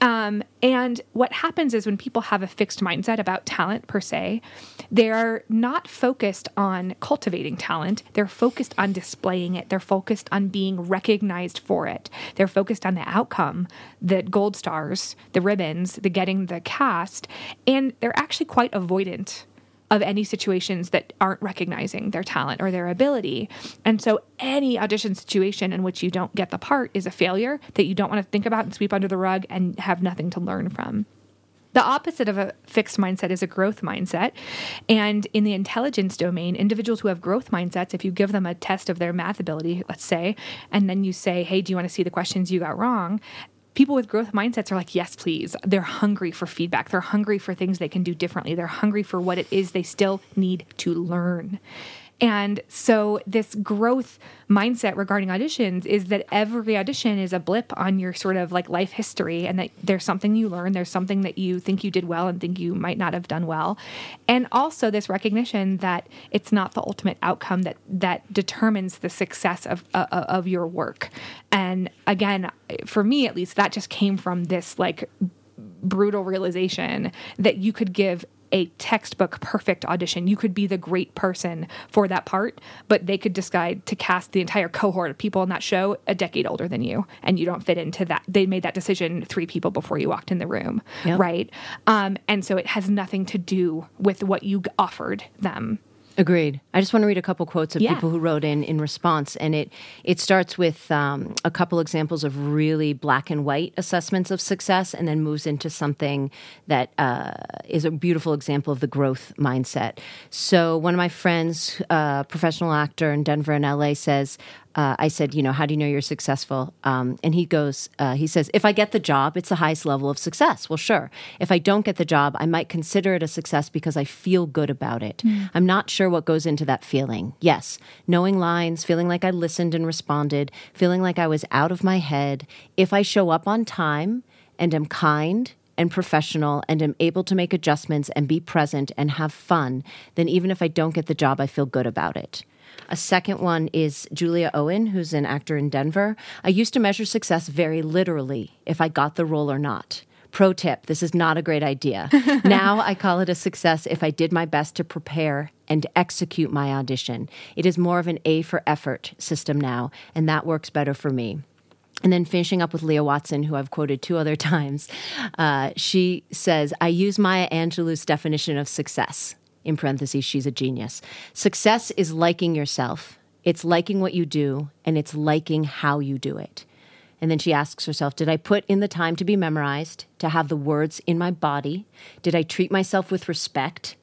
Um, and what happens is when people have a fixed mindset about talent per se, they're not focused on cultivating talent. They're focused on displaying it. They're focused on being recognized for it. They're focused on the outcome, the gold stars, the ribbons, the getting the cast, and they're actually quite avoidant of any situations that aren't recognizing their talent or their ability. And so any audition situation in which you don't get the part is a failure that you don't want to think about and sweep under the rug and have nothing to learn from. The opposite of a fixed mindset is a growth mindset. And in the intelligence domain, individuals who have growth mindsets, if you give them a test of their math ability, let's say, and then you say, hey, do you want to see the questions you got wrong? People with growth mindsets are like, yes, please. They're hungry for feedback. They're hungry for things they can do differently. They're hungry for what it is they still need to learn. And so, this growth mindset regarding auditions is that every audition is a blip on your sort of like life history, and that there's something you learn, there's something that you think you did well and think you might not have done well. And also, this recognition that it's not the ultimate outcome that, that determines the success of, uh, of your work. And again, for me at least, that just came from this like brutal realization that you could give a textbook perfect audition. You could be the great person for that part, but they could decide to cast the entire cohort of people in that show a decade older than you, and you don't fit into that. They made that decision three people before you walked in the room, Yep. right? Um, and so it has nothing to do with what you offered them. Agreed. I just want to read a couple quotes of Yeah. people who wrote in in response, and it it starts with um, a couple examples of really black and white assessments of success, and then moves into something that uh, is a beautiful example of the growth mindset. So one of my friends, uh, professional actor in Denver and LA, says. Uh, I said, you know, how do you know you're successful? Um, and he goes, uh, he says, if I get the job, it's the highest level of success. Well, sure. If I don't get the job, I might consider it a success because I feel good about it. I'm not sure what goes into that feeling. Yes, knowing lines, feeling like I listened and responded, feeling like I was out of my head. If I show up on time and am kind and professional and am able to make adjustments and be present and have fun, then even if I don't get the job, I feel good about it. A second one is Julia Owen, who's an actor in Denver. I used to measure success very literally if I got the role or not. Pro tip this is not a great idea. now I call it a success if I did my best to prepare and execute my audition. It is more of an A for effort system now, and that works better for me. And then finishing up with Leah Watson, who I've quoted two other times, uh, she says, I use Maya Angelou's definition of success. In parentheses, she's a genius. Success is liking yourself, it's liking what you do, and it's liking how you do it. And then she asks herself, Did I put in the time to be memorized, to have the words in my body? Did I treat myself with respect?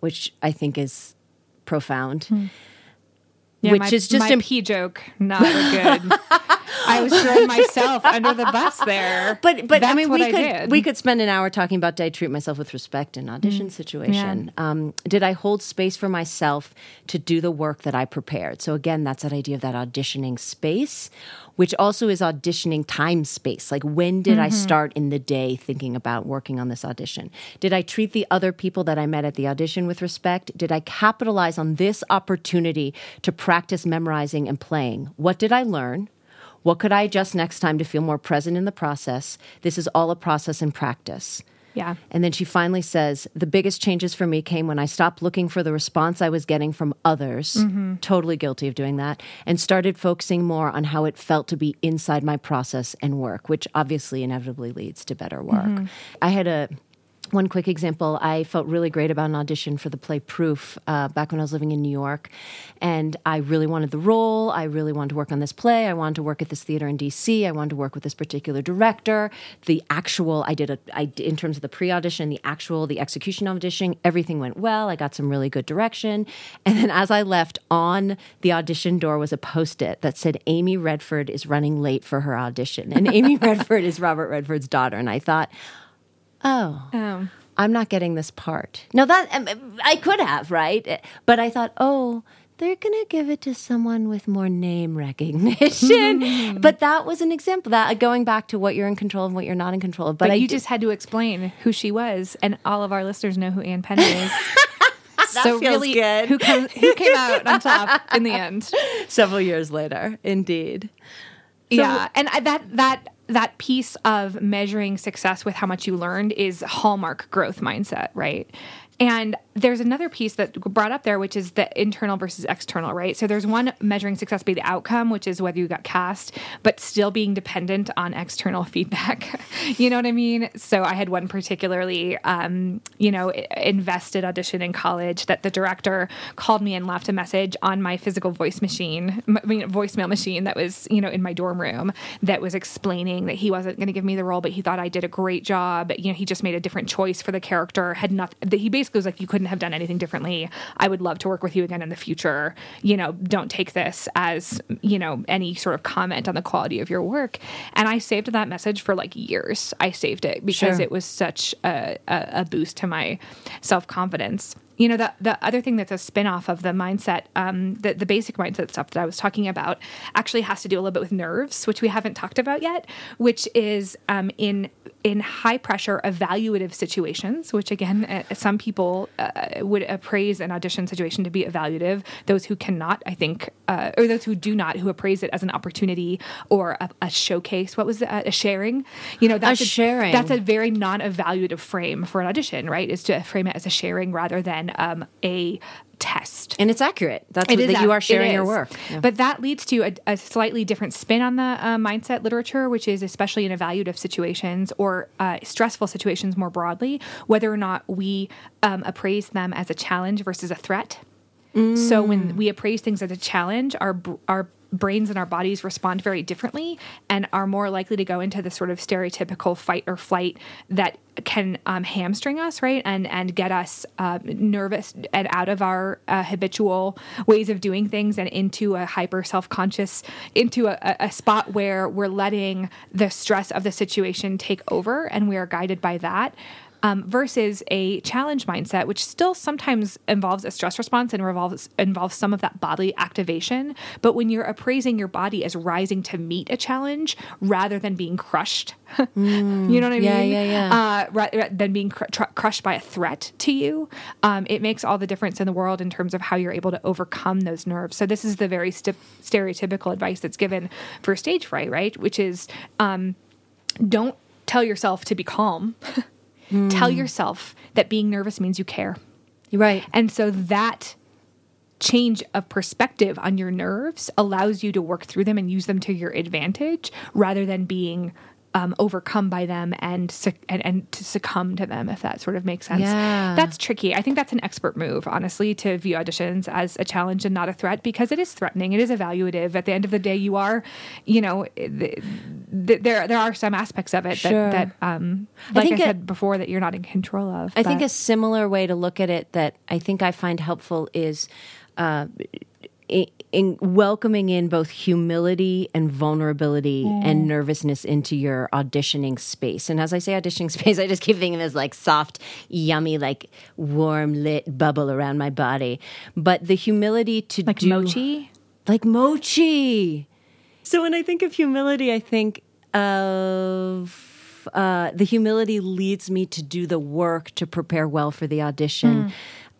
Which I think is profound. Hmm. Yeah, Which my, is just a- pee joke, not a good. I was throwing myself under the bus there. But but I That's mean what we I could did. we could spend an hour talking about did I treat myself with respect in audition situation? Um, did I hold space for myself to do the work that I prepared? So again, that's that idea of that auditioning space, which also is auditioning time space. Like when did I start in the day thinking about working on this audition? Did I treat the other people that I met at the audition with respect? Did I capitalize on this opportunity to practice memorizing and playing? What did I learn? What could I adjust next time to feel more present in the process? This is all a process and practice. yeah. And then she finally says, The biggest changes for me came when I stopped looking for the response I was getting from others, mm-hmm. totally guilty of doing that, and started focusing more on how it felt to be inside my process and work, which obviously inevitably leads to better work. Mm-hmm. I had a one quick example i felt really great about an audition for the play proof uh, back when i was living in new york. And i really wanted the role. I really wanted to work on this play. I wanted to work at this theater in dc i wanted to work with this particular director. The actual i did a I, in terms of the pre-audition the actual the execution audition everything went well. I got some really good direction. And then as i left on the audition door was a post-it that said amy redford is running late for her audition. And amy redford is robert redford's daughter. And i thought oh Um, I'm not getting this part. Now that um, I could have, right? But I thought, oh, they're going to give it to someone with more name recognition. but that was an example that going back to what you're in control of, and what you're not in control of. But, but you just had to explain who she was, and all of our listeners know who Anne Penner is. so feels really, good. who come, who came out on top in the end? several years later, indeed. yeah, and I, that that that piece of measuring success with how much you learned is hallmark growth mindset, right? And there's another piece that brought up there, which is the internal versus external, right? So there's one measuring success by the outcome, which is whether you got cast, but still being dependent on external feedback. you know what I mean? So I had one particularly, um, you know, invested audition in college that the director called me and left a message on my physical voice machine, I mean, voicemail machine that was, you know, in my dorm room that was explaining that he wasn't going to give me the role, but he thought I did a great job. You know, he just made a different choice for the character. Had nothing. That he basically was like, you couldn't have done anything differently. I would love to work with you again in the future. You know, don't take this as you know any sort of comment on the quality of your work. And I saved that message for like years. I saved it because Sure. it was such a, a, a boost to my self confidence. You know, the, the other thing that's a spin off of the mindset, um, the, the basic mindset stuff that I was talking about, actually has to do a little bit with nerves, which we haven't talked about yet, which is um, in in high pressure evaluative situations, which again, uh, some people uh, would appraise an audition situation to be evaluative. Those who cannot, I think, uh, or those who do not, who appraise it as an opportunity or a, a showcase. What was it? A, a sharing? You know, that's a sharing. That's a very non-evaluative frame for an audition, right? Is to frame it as a sharing rather than um, a test. And it's accurate. That's It what, that you are sharing your work. Yeah. But that leads to a, a slightly different spin on the uh, mindset literature, which is especially in evaluative situations or uh, stressful situations more broadly, whether or not we um, appraise them as a challenge versus a threat. So when we appraise things as a challenge, our our brains and our bodies respond very differently and are more likely to go into the sort of stereotypical fight or flight that can um, hamstring us, right, and and get us uh, nervous and out of our uh, habitual ways of doing things and into a hyper self conscious, into a, a- a spot where we're letting the stress of the situation take over and we are guided by that. Um, versus a challenge mindset, which still sometimes involves a stress response and revolves involves some of that bodily activation. But when you're appraising your body as rising to meet a challenge rather than being crushed, you know what I yeah, mean? yeah, yeah. Uh, ra- ra- than being cr- tr- crushed by a threat to you, um, it makes all the difference in the world in terms of how you're able to overcome those nerves. So this is the very st- stereotypical advice that's given for stage fright, right? Which is um, don't tell yourself to be calm. Tell yourself that being nervous means you care. Right. And so that change of perspective on your nerves allows you to work through them and use them to your advantage rather than being um, overcome by them and, and and to succumb to them if that sort of makes sense. Yeah. That's tricky. I think that's an expert move, honestly, to view auditions as a challenge and not a threat because it is threatening. It is evaluative. At the end of the day, you are, you know, th- there there are some aspects of it Sure. that, that um, like I, think it- said before, that you're not in control of. I think a similar way to look at it that I think I find helpful is uh, i- in welcoming in both humility and vulnerability and nervousness into your auditioning space. And as I say auditioning space, I just keep thinking this like soft, yummy, like warm lit bubble around my body. But the humility to like do mochi. like mochi. So when I think of humility, I think of uh, the humility leads me to do the work to prepare well for the audition.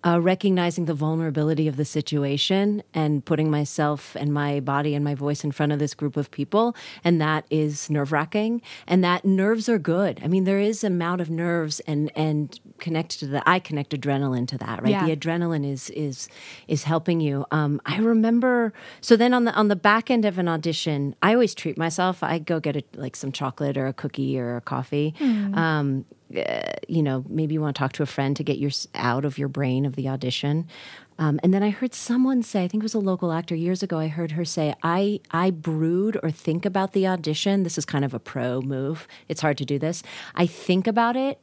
Uh, recognizing the vulnerability of the situation and putting myself and my body and my voice in front of this group of people. And that is nerve wracking. And that nerves are good. I mean, there is amount of nerves and, and connected to that. I connect adrenaline to that, right? Yeah. The adrenaline is is is helping you. Um, I remember. So then on the on the back end of an audition, I always treat myself. I go get a, like some chocolate or a cookie or a coffee. Um, uh, you know, maybe you want to talk to a friend to get your out of your brain of the audition. Um, and then I heard someone say, I think it was a local actor years ago. I heard her say, "I I brood or think about the audition. This is kind of a pro move. It's hard to do this. I think about it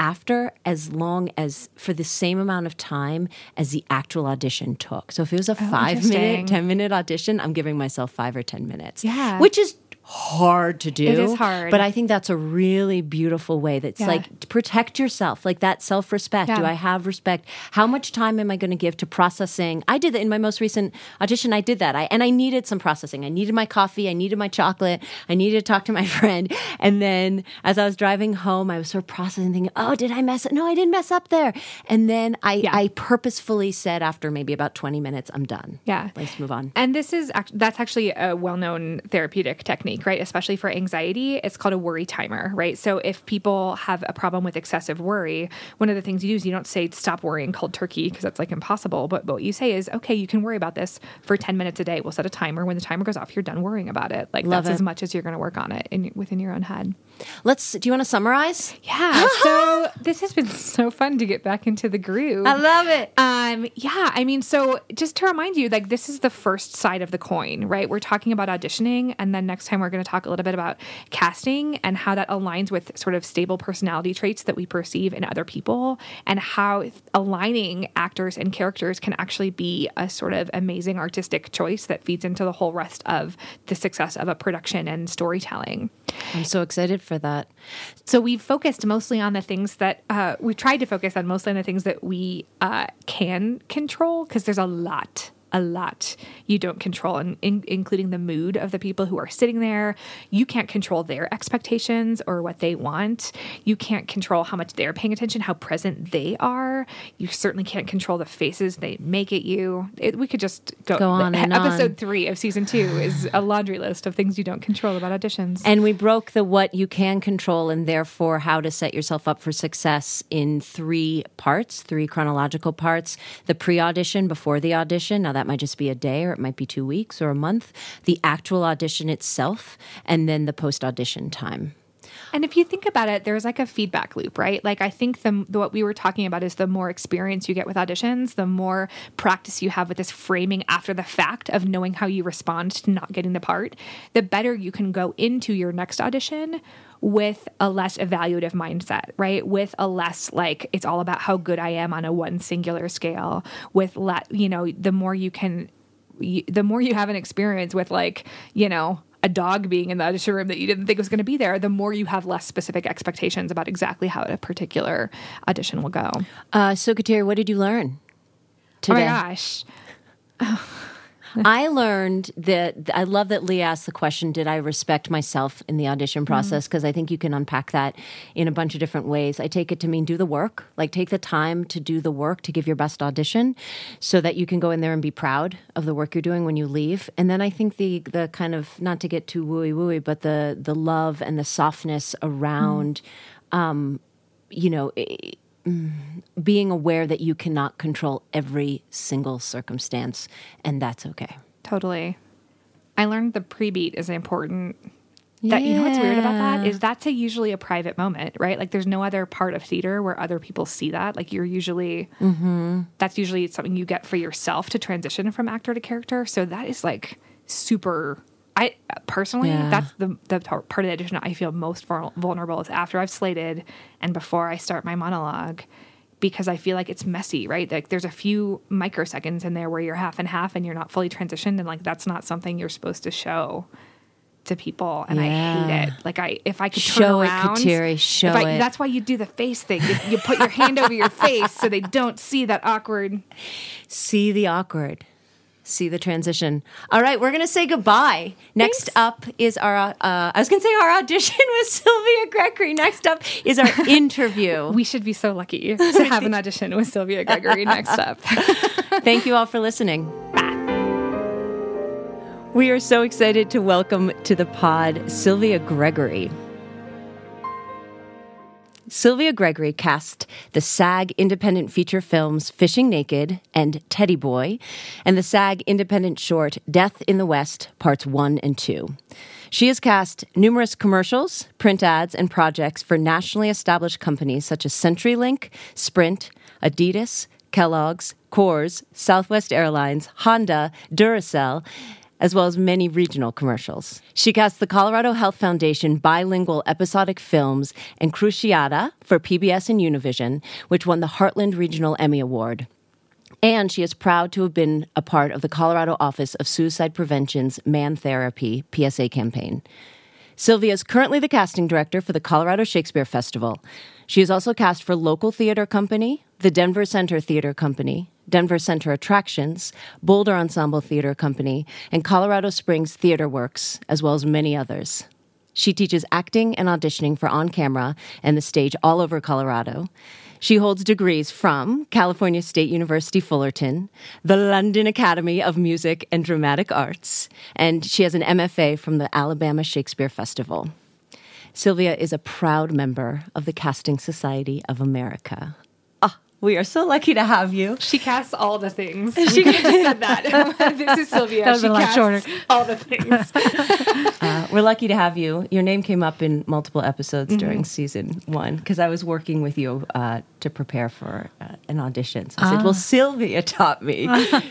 after as long as for the same amount of time as the actual audition took. So if it was a five minute, 10 minute audition, I'm giving myself five or 10 minutes. Yeah. Which is hard to do. It is hard. But I think that's a really beautiful way that's Yeah. like to protect yourself, like that self respect. Yeah. Do I have respect? How much time am I going to give to processing? I did that in my most recent audition. I did that. I, and I needed some processing. I needed my coffee. I needed my chocolate. I needed to talk to my friend. And then as I was driving home, I was sort of processing, thinking, oh, did I mess up? No, I didn't mess up there. And then I, Yeah. I purposefully said after maybe about 20 minutes, I'm done. Yeah. Let's move on. And this is that's actually a well-known therapeutic technique, right? Especially for anxiety, it's called a worry timer, right? So if people have a problem with excessive worry, one of the things you do is you don't say stop worrying cold turkey because that's like impossible. But, but what you say is, okay, you can worry about this for 10 minutes a day. We'll set a timer. When the timer goes off, you're done worrying about it. Like Love that's it. as much as you're going to work on it in, within your own head. Let's, do you want to summarize? Yeah. so this has been so fun to get back into the groove. I love it. Um, yeah, I mean, so just to remind you, like this is the first side of the coin, right? We're talking about auditioning, and then next time we're going to talk a little bit about casting and how that aligns with sort of stable personality traits that we perceive in other people, and how aligning actors and characters can actually be a sort of amazing artistic choice that feeds into the whole rest of the success of a production and storytelling. I'm so excited for that. So we've focused mostly on the things that uh, we tried to focus on mostly on the things that we uh, can control because there's a lot a lot you don't control, and in, including the mood of the people who are sitting there. You can't control their expectations or what they want. You can't control how much they're paying attention, how present they are. You certainly can't control the faces they make at you. It, we could just go, Go on and Episode on. three of season two is a laundry list of things you don't control about auditions. And we broke the what you can control and therefore how to set yourself up for success in three parts, three chronological parts. The pre audition before the audition. Now, that might just be a day or it might be two weeks or a month. The actual audition itself, and then the post audition time. And if you think about it, there's like a feedback loop, right? Like I think the, the what we were talking about is the more experience you get with auditions, the more practice you have with this framing after the fact of knowing how you respond to not getting the part, the better you can go into your next audition with a less evaluative mindset, right? With a less like it's all about how good I am on a one singular scale. With let you know, the more you can you, the more you have an experience with like you know a dog being in the audition room that you didn't think was going to be there, the more you have less specific expectations about exactly how a particular audition will go. Uh, so, Kateri, what did you learn Oh today? my gosh. I learned that I love that Lee asked the question Did I respect myself in the audition process? Because I think you can unpack that in a bunch of different ways. I take it to mean do the work, like take the time to do the work to give your best audition so that you can go in there and be proud of the work you're doing when you leave. And then I think the, the kind of, not to get too wooey wooey, but the, the love and the softness around, um, you know, eh, being aware that you cannot control every single circumstance, and that's okay. Totally. I learned the pre-beat is important. That you know what's weird about that is that's a usually a private moment, right? Like there's no other part of theater where other people see that. Like you're usually mm-hmm. that's usually something you get for yourself to transition from actor to character. So that is like super. I personally, Yeah. that's the the part of the audition I feel most vulnerable is after I've slated and before I start my monologue, because I feel like it's messy, right? Like there's a few microseconds in there where you're half and half and you're not fully transitioned, and like that's not something you're supposed to show to people, and I hate it. Like I, if I could turn Show it, Kateri, show I- it. That's why you do the face thing. You, you put your hand over your face so they don't see that awkward. See the awkward. See the transition. All right, we're going to say goodbye. Next up is our, uh, I was going to say our audition with Sylvia Gregory. Next up is our interview. We should be so lucky to have an audition with Sylvia Gregory next up. Thank you all for listening. We are so excited to welcome to the pod Sylvia Gregory. Sylvia Gregory cast the SAG independent feature films Fishing Naked and Teddy Boy, and the SAG independent short Death in the West, Parts 1 and 2. She has cast numerous commercials, print ads, and projects for nationally established companies such as CenturyLink, Sprint, Adidas, Kellogg's, Coors, Southwest Airlines, Honda, Duracell, as well as many regional commercials. She cast the Colorado Health Foundation bilingual episodic films and Cruciata for PBS and Univision, which won the Heartland Regional Emmy Award. And she is proud to have been a part of the Colorado Office of Suicide Prevention's Man Therapy PSA campaign. Sylvia is currently the casting director for the Colorado Shakespeare Festival. She is also cast for Local Theater Company, the Denver Center Theater Company, Denver Center Attractions, Boulder Ensemble Theater Company, and Colorado Springs Theater Works, as well as many others. She teaches acting and auditioning for on camera and the stage all over Colorado. She holds degrees from California State University Fullerton, the London Academy of Music and Dramatic Arts, and she has an MFA from the Alabama Shakespeare Festival. Sylvia is a proud member of the Casting Society of America. Ah, we are so lucky to have you. She casts all the things. She could have just said that. this is Sylvia. That would've she a lot casts shorter. all the things. Uh, we're lucky to have you. Your name came up in multiple episodes during season one because I was working with you uh, to prepare for uh, an audition. So I said, "Well, Sylvia taught me,"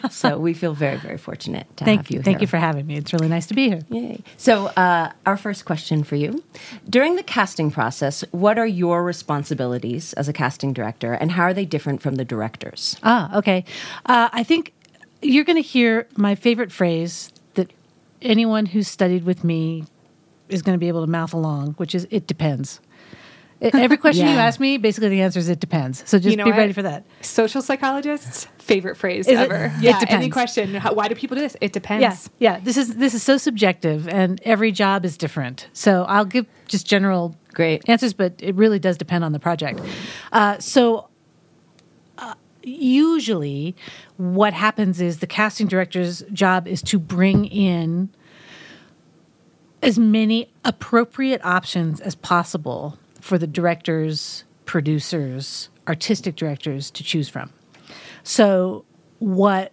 so we feel very, very fortunate to Thank have you. you. Thank here. you for having me. It's really nice to be here. Yay. So, uh, our first question for you. During the casting process, what are your responsibilities as a casting director, and how are they different from the directors? Ah, okay. Uh, I think you're going to hear my favorite phrase that anyone who's studied with me is going to be able to mouth along, which is "it depends." Every question you ask me, basically the answer is "it depends." So just You know be what? ready for that. Social psychologists' favorite phrase Is ever. It Yeah. Any depends. question? how- Why do people do this? It depends. Yeah, yeah. This is this is so subjective, and every job is different. So I'll give just general Great. answers, but it really does depend on the project. Uh, so usually, what happens is the casting director's job is to bring in as many appropriate options as possible for the directors, producers, artistic directors to choose from. So, what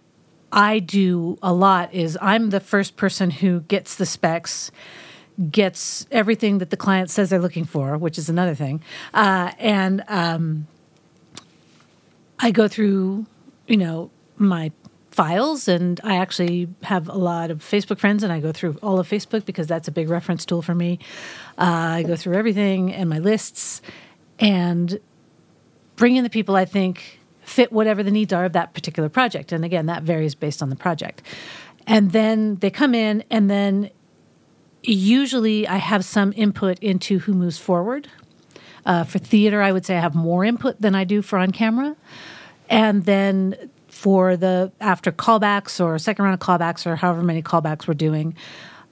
I do a lot is I'm the first person who gets the specs, gets everything that the client says they're looking for, which is another thing, uh, and um, I go through, you know, my files and I actually have a lot of Facebook friends and I go through all of Facebook because that's a big reference tool for me. Uh, I go through everything and my lists and bring in the people I think fit whatever the needs are of that particular project. And again, that varies based on the project. And then they come in and then usually I have some input into who moves forward. Uh, for theater, I would say I have more input than I do for on camera. And then for the after callbacks or second round of callbacks or however many callbacks we're doing,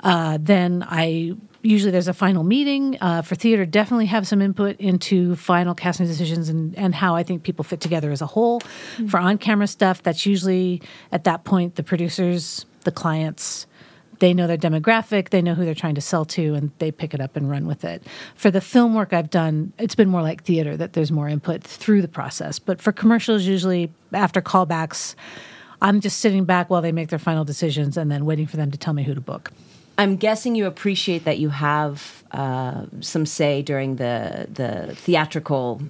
uh, then I usually there's a final meeting. Uh, for theater, definitely have some input into final casting decisions and, and how I think people fit together as a whole. For on camera stuff, that's usually at that point the producers, the clients, they know their demographic, they know who they're trying to sell to, and they pick it up and run with it. For the film work I've done, it's been more like theater that there's more input through the process. But for commercials, usually after callbacks, I'm just sitting back while they make their final decisions and then waiting for them to tell me who to book. I'm guessing you appreciate that you have uh, some say during the the theatrical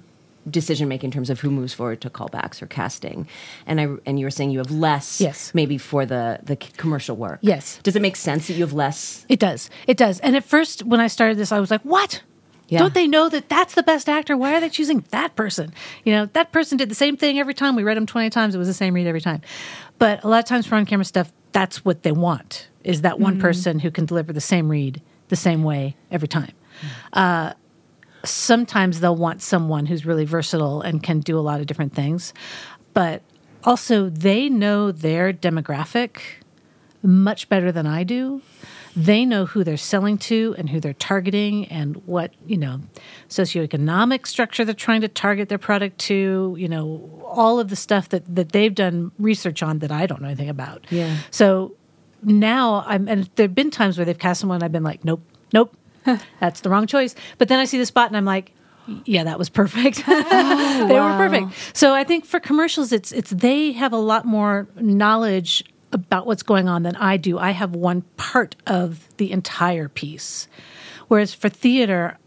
decision making in terms of who moves forward to callbacks or casting, and I and you were saying you have less, Yes. maybe for the the commercial work. Yes. Does it make sense that you have less? It does. It does. And at first, when I started this, I was like, what? Yeah. Don't they know that that's the best actor? Why are they choosing that person? You know, that person did the same thing every time. We read them 20 times. It was the same read every time. But a lot of times for on camera stuff, that's what they want is that one person who can deliver the same read the same way every time. Uh, sometimes they'll want someone who's really versatile and can do a lot of different things. But also, they know their demographic much better than I do. They know who they're selling to and who they're targeting and what, you know, socioeconomic structure they're trying to target their product to, you know, all of the stuff that, that they've done research on that I don't know anything about. Yeah. So now I'm, and there have been times where they've cast someone and I've been like, nope, nope, that's the wrong choice. But then I see the spot and I'm like, yeah, that was perfect. they were perfect. So I think for commercials, it's it's they have a lot more knowledge about what's going on than I do. I have one part of the entire piece, whereas for theater,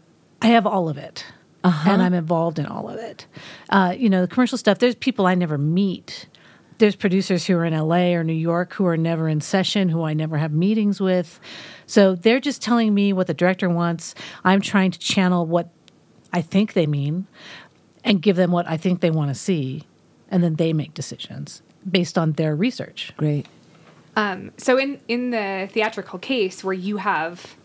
I have all of it, and I'm involved in all of it. Uh, you know, the commercial stuff. There's people I never meet. There's producers who are in LA or New York who are never in session, who I never have meetings with. So they're just telling me what the director wants. I'm trying to channel what I think they mean and give them what I think they want to see. And then they make decisions based on their research. Great. Um, so in in the theatrical case where you have,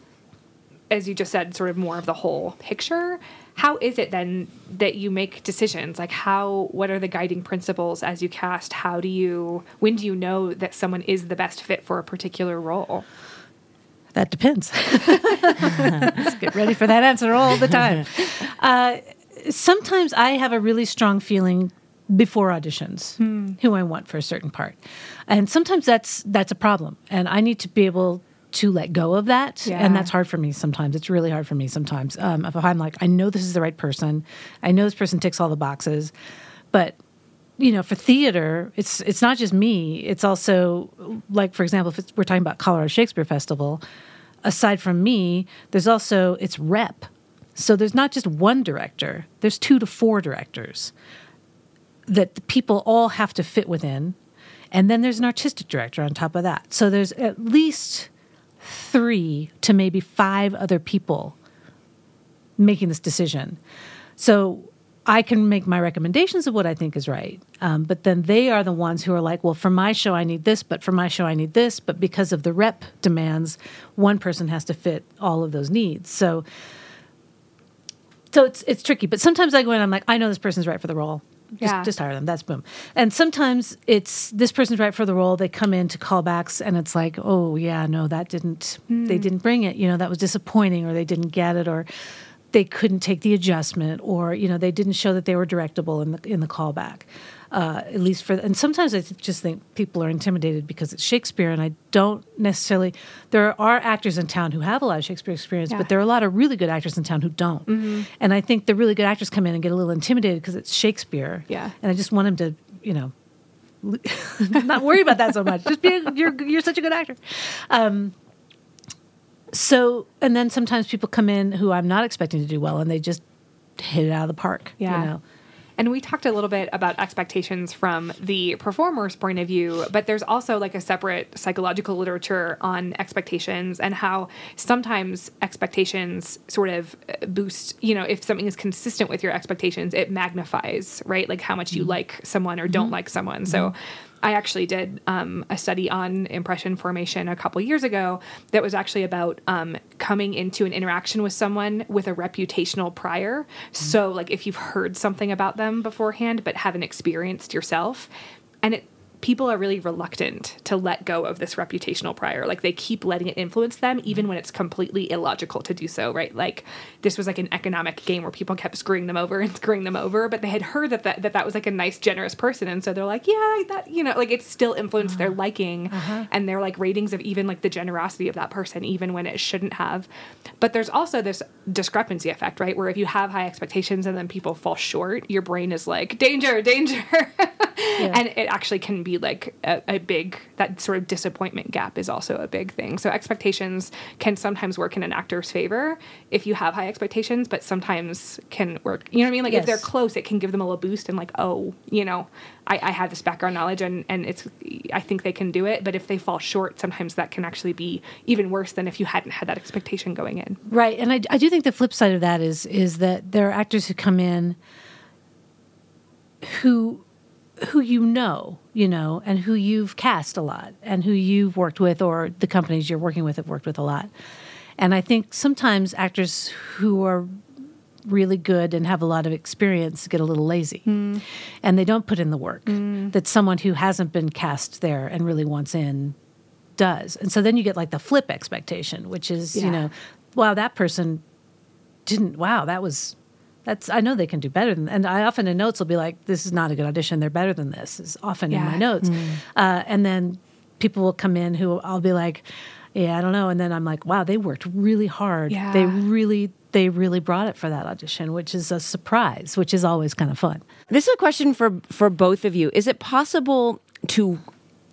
as you just said, sort of more of the whole picture, how is it then that you make decisions? Like how what are the guiding principles as you cast? How do you when do you know that someone is the best fit for a particular role? That depends. Let's get ready for that answer all the time. Uh, sometimes I have a really strong feeling before auditions who I want for a certain part, and sometimes that's that's a problem, and I need to be able to let go of that, Yeah. and that's hard for me sometimes. It's really hard for me sometimes. Um, if I'm like, I know this is the right person, I know this person ticks all the boxes, but you know, for theater, it's it's not just me. It's also like, for example, if it's, we're talking about Colorado Shakespeare Festival. Aside from me, there's also it's rep. So there's not just one director. There's two to four directors that the people all have to fit within, and then there's an artistic director on top of that. So there's at least three to maybe five other people making this decision. So I can make my recommendations of what I think is right, um, but then they are the ones who are like, well, for my show I need this, but for my show I need this, but because of the rep demands, one person has to fit all of those needs. So, so it's it's tricky. But sometimes I go in, I'm like, I know this person's right for the role. Just, Yeah. just hire them. That's boom. And sometimes it's this person's right for the role. They come in to callbacks, and it's like, oh yeah, no, that didn't. They mm. didn't bring it. You know, that was disappointing, or they didn't get it, or they couldn't take the adjustment, or you know, they didn't show that they were directable in the in the callback. Uh, at least for and sometimes I th- just think people are intimidated because it's Shakespeare, and I don't necessarily. There are actors in town who have a lot of Shakespeare experience, Yeah. but there are a lot of really good actors in town who don't. And I think the really good actors come in and get a little intimidated because it's Shakespeare. Yeah. and I just want them to, you know, not worry about that so much. Just be a, you're you're such a good actor. Um, so and then sometimes people come in who I'm not expecting to do well, and they just hit it out of the park. Yeah. you know. And we talked a little bit about expectations from the performer's point of view, but there's also like a separate psychological literature on expectations and how sometimes expectations sort of uh, boost, you know, if something is consistent with your expectations, it magnifies, right? Like how much you mm-hmm. like someone or don't mm-hmm. like someone. So mm-hmm. I actually did um, a study on impression formation a couple years ago that was actually about um, coming into an interaction with someone with a reputational prior. So, like if you've heard something about them beforehand but haven't experienced yourself, and it people are really reluctant to let go of this reputational prior. Like they keep letting it influence them, even when it's completely illogical to do so, right? Like this was like an economic game where people kept screwing them over and screwing them over, but they had heard that that, that, that was like a nice, generous person. And so they're like, yeah, that, you know, like it still influenced their uh-huh. liking uh-huh. and their like ratings of even like the generosity of that person, even when it shouldn't have. But there's also this discrepancy effect, right? Where if you have high expectations and then people fall short, your brain is like, danger, danger. And it actually can be like a, a big, that sort of disappointment gap is also a big thing. So expectations can sometimes work in an actor's favor if you have high expectations, but sometimes can work, you know what I mean? Like if they're close, it can give them a little boost and like, oh, you know, I, I have this background knowledge and, and it's, I think they can do it. But if they fall short, sometimes that can actually be even worse than if you hadn't had that expectation going in. Right, and I, I do think the flip side of that is is that there are actors who come in who who you know, you know, and who you've cast a lot, and who you've worked with, or the companies you're working with have worked with a lot. And I think sometimes actors who are really good and have a lot of experience get a little lazy hmm. and they don't put in the work hmm. that someone who hasn't been cast there and really wants in does. And so then you get like the flip expectation, which is, you know, wow, that person didn't, wow, that was, that's, I know they can do better than, and I often in notes will be like, this is not a good audition. They're better than this is often in my Yeah. notes. Uh, and then people will come in who I'll be like, yeah, I don't know. And then I'm like, wow, they worked really hard. Yeah. They really, they really brought it for that audition, which is a surprise, which is always kind of fun. This is a question for for both of you. Is it possible to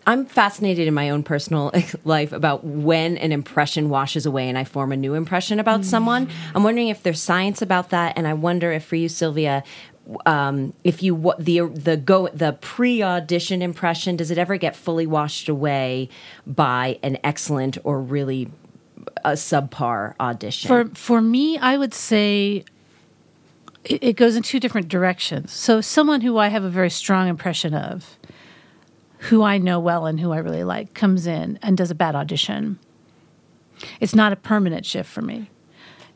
I'm fascinated in my own personal life about when an impression washes away and I form a new impression about someone. I'm wondering if there's science about that, and I wonder if for you, Sylvia, um, if you the the go the pre audition impression does it ever get fully washed away by an excellent or really a subpar audition? For for me, I would say it, it goes in two different directions. So someone who I have a very strong impression of, who I know well and who I really like, comes in and does a bad audition. It's not a permanent shift for me.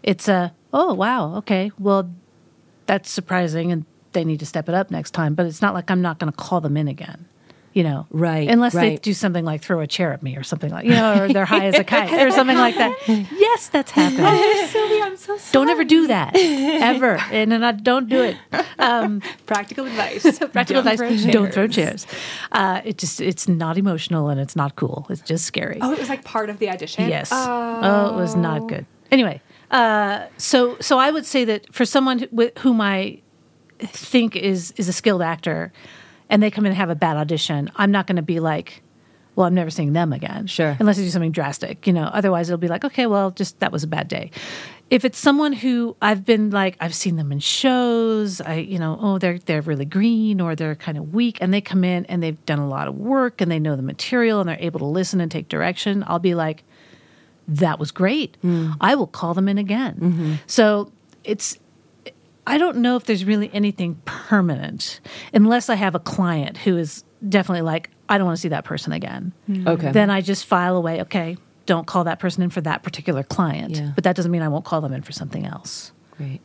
It's a oh wow okay well that's surprising and they need to step it up next time. But it's not like I'm not going to call them in again. You know, Right, Unless they do something like throw a chair at me or something like, you know, or they're high as a kite or something like that. Yes, that's happened. Sylvia, I'm so sorry. Don't ever do that ever, and then I don't do it. Um, Practical advice. practical Don't advice: throw don't throw chairs. Uh, it just it's not emotional and it's not cool. It's just scary. Oh, it was like part of the audition. Yes. Oh. it was not good. Anyway, uh, so so I would say that for someone who- whom I think is is a skilled actor, and they come in and have a bad audition, I'm not going to be like, well, I'm never seeing them again. Sure. Unless they do something drastic, you know. Otherwise, it'll be like, okay, well, just that was a bad day. If it's someone who I've been like, I've seen them in shows, I, you know, oh, they're they're really green or they're kind of weak, and they come in and they've done a lot of work and they know the material and they're able to listen and take direction. I'll be like, that was great. Hmm. I will call them in again. Mm-hmm. So it's I don't know if there's really anything permanent unless I have a client who is definitely like, I don't want to see that person again. Hmm. Okay. Then I just file away, okay, don't call that person in for that particular client. Yeah. But that doesn't mean I won't call them in for something else. Great.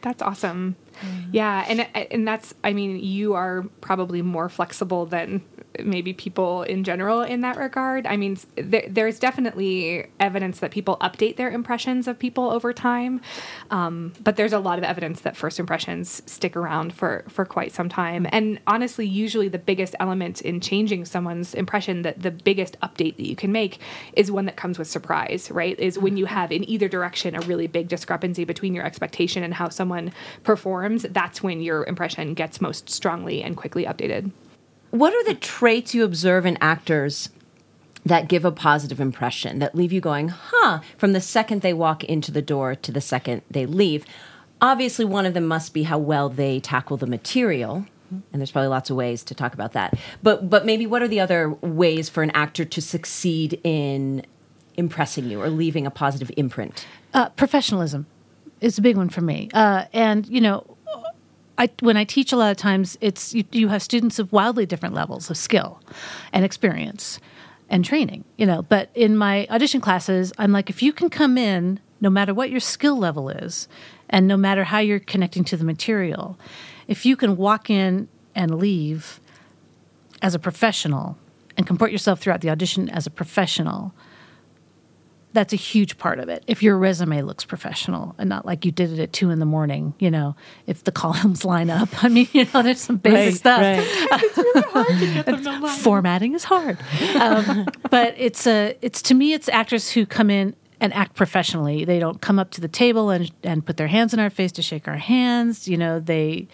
That's awesome. Mm. Yeah, and and that's I mean, you are probably more flexible than maybe people in general in that regard. I mean, there, there's definitely evidence that people update their impressions of people over time, um, but there's a lot of evidence that first impressions stick around for for quite some time. And honestly, usually the biggest element in changing someone's impression, that the biggest update that you can make, is one that comes with surprise. Right? Is when you have in either direction a really big discrepancy between your expectation and how someone performs. That's when your impression gets most strongly and quickly updated. What are the traits you observe in actors that give a positive impression, that leave you going, huh, from the second they walk into the door to the second they leave? Obviously, one of them must be how well they tackle the material. And there's probably lots of ways to talk about that. But but maybe what are the other ways for an actor to succeed in impressing you or leaving a positive imprint? Uh, professionalism is a big one for me. Uh, and, you know, I when I teach a lot of times, it's you, you have students of wildly different levels of skill and experience and training, you know. But in my audition classes, I'm like, if you can come in, no matter what your skill level is, and no matter how you're connecting to the material, if you can walk in and leave as a professional and comport yourself throughout the audition as a professional, that's a huge part of it. If your resume looks professional and not like you did it at two in the morning, you know, if the columns line up. I mean, you know, there's some basic stuff. Formatting is hard, um, but it's a it's to me it's actors who come in and act professionally. They don't come up to the table and and put their hands in our face to shake our hands. You know, they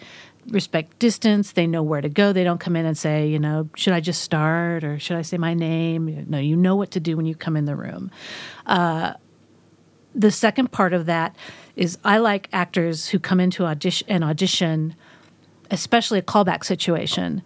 respect distance. They know where to go. They don't come in and say, you know, should I just start or should I say my name? No, you know what to do when you come in the room. Uh, the second part of that is I like actors who come into audition an audition, especially a callback situation,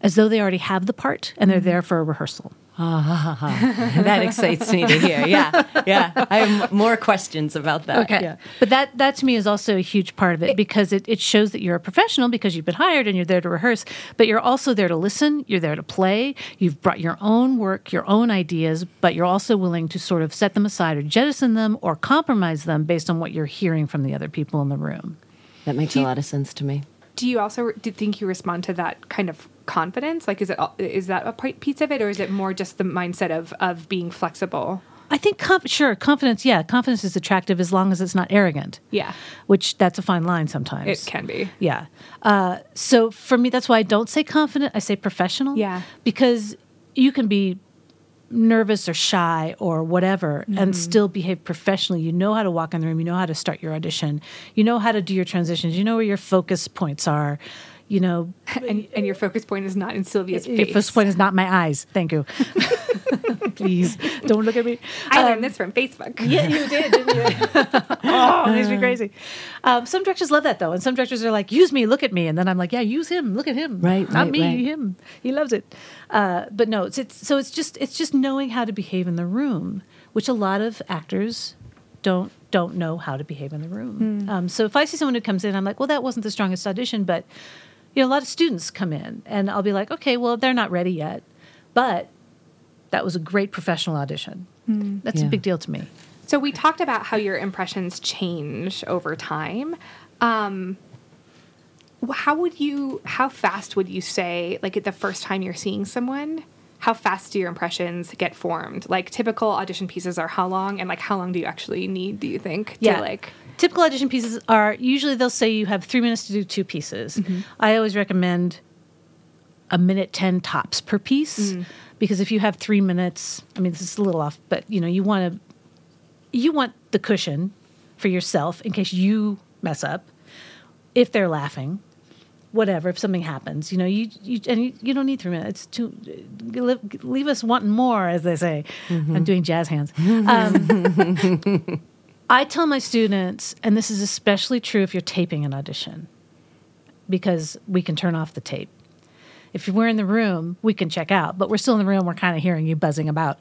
as though they already have the part and they're there for a rehearsal. That excites me to hear. Yeah, yeah. I have more questions about that. Okay. Yeah. But that that to me is also a huge part of it because it, it shows that you're a professional because you've been hired and you're there to rehearse, but you're also there to listen, you're there to play, you've brought your own work, your own ideas, but you're also willing to sort of set them aside or jettison them or compromise them based on what you're hearing from the other people in the room. That makes a lot of sense to me. Do you also do you think you respond to that kind of confidence? Like, is it is that a piece of it, or is it more just the mindset of of being flexible? I think conf- sure confidence. Yeah, confidence is attractive as long as it's not arrogant. Yeah. which that's a fine line sometimes. It can be. Yeah. Uh, so for me, that's why I don't say confident. I say professional. Yeah. Because you can be nervous or shy or whatever and still behave professionally. You know how to walk in the room. You know how to start your audition. You know how to do your transitions. You know where your focus points are. You know, And, and your focus point is not in Sylvia's your face. Your focus point is not my eyes. Thank you. Please don't look at me. I Um, learned this from Facebook. yeah, you did, didn't you? oh, it makes me crazy. Um, some directors love that though, and some directors are like, "Use me, look at me," and then I'm like, "Yeah, use him, look at him, Right, Not right, me, right. him. He loves it." Uh, but no, it's, it's so it's just it's just knowing how to behave in the room, which a lot of actors don't don't know how to behave in the room. Um, so if I see someone who comes in, I'm like, "Well, that wasn't the strongest audition," but you know, a lot of students come in, and I'll be like, "Okay, well, they're not ready yet," but that was a great professional audition. That's Yeah. a big deal to me. So we talked about how your impressions change over time. Um, how would you? How fast would you say? Like at the first time you're seeing someone, how fast do your impressions get formed? Like typical audition pieces are how long, and like how long do you actually need? Do you think? To like typical audition pieces are usually they'll say you have three minutes to do two pieces. Mm-hmm. I always recommend a minute ten tops per piece Mm. because if you have three minutes, I mean this is a little off, but you know you want to you want the cushion for yourself in case you mess up. If they're laughing, whatever, if something happens, you know, you, you and you, you don't need three minutes. It's too leave, leave us wanting more, as they say. I'm doing jazz hands. Um, I tell my students, and this is especially true if you're taping an audition, because we can turn off the tape. If we're in the room, we can check out, but we're still in the room. We're kind of hearing you buzzing about.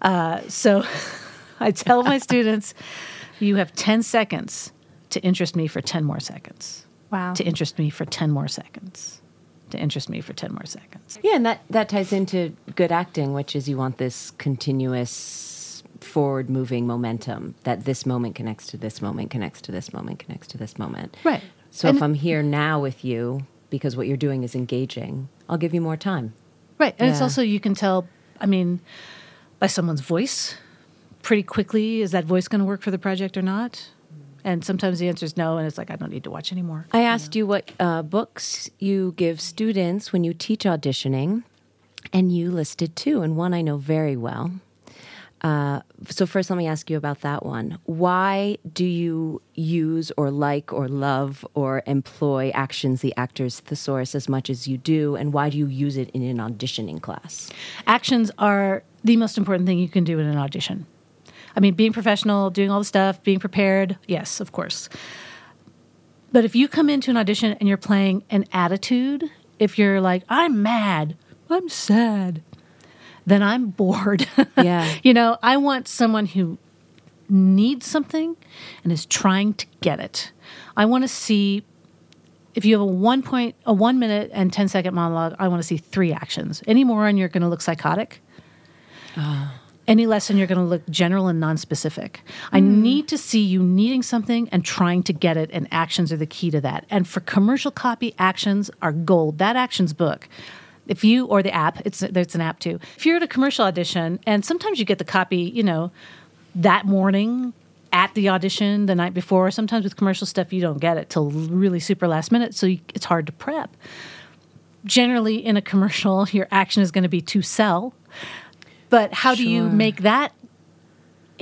Uh, so I tell my students, you have 10 seconds to interest me for 10 more seconds. Wow. To interest me for 10 more seconds. To interest me for 10 more seconds. Yeah, and that, that ties into good acting, which is you want this continuous forward moving momentum that this moment connects to this moment, connects to this moment, connects to this moment. Right. So And- if I'm here now with you because what you're doing is engaging, I'll give you more time. Right. And it's also, you can tell, I mean, by someone's voice pretty quickly, is that voice going to work for the project or not? And sometimes the answer is no, and it's like, I don't need to watch anymore. I asked you what uh, books you give students when you teach auditioning, and you listed two, and one I know very well. Uh, so first, let me ask you about that one. Why do you use or like or love or employ actions the actor's thesaurus as much as you do, and why do you use it in an auditioning class? Actions are the most important thing you can do in an audition. I mean, being professional, doing all the stuff, being prepared, yes, of course. But if you come into an audition and you're playing an attitude, if you're like, I'm mad, I'm sad, then I'm bored. Yeah. you know, I want someone who needs something and is trying to get it. I want to see if you have a one point, a one minute and 10 second monologue, I want to see three actions. Any more, and you're going to look psychotic. Ah. Any less, and you're going to look general and non-specific. I hmm. need to see you needing something and trying to get it, and actions are the key to that. And for commercial copy, actions are gold. That actions book. If you or the app, it's there's an app too. If you're at a commercial audition, and sometimes you get the copy, you know, that morning at the audition the night before. Sometimes with commercial stuff, you don't get it till really super last minute, so you, it's hard to prep. Generally, in a commercial, your action is going to be to sell, but how do you make that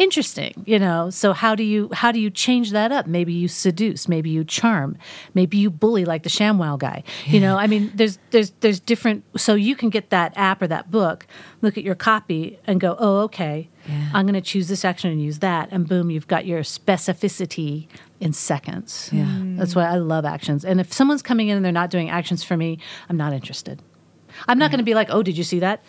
interesting you know? So how do you how do you change that up? Maybe you seduce maybe you charm maybe you bully like the shamwow guy. You know i mean there's there's there's different so you can get that app or that book look at your copy and go oh okay i'm going to choose this action and use that and boom you've got your specificity in seconds. Yeah. That's why i love actions. And if someone's coming in and they're not doing actions for me i'm not interested. I'm not going to be like oh did you see that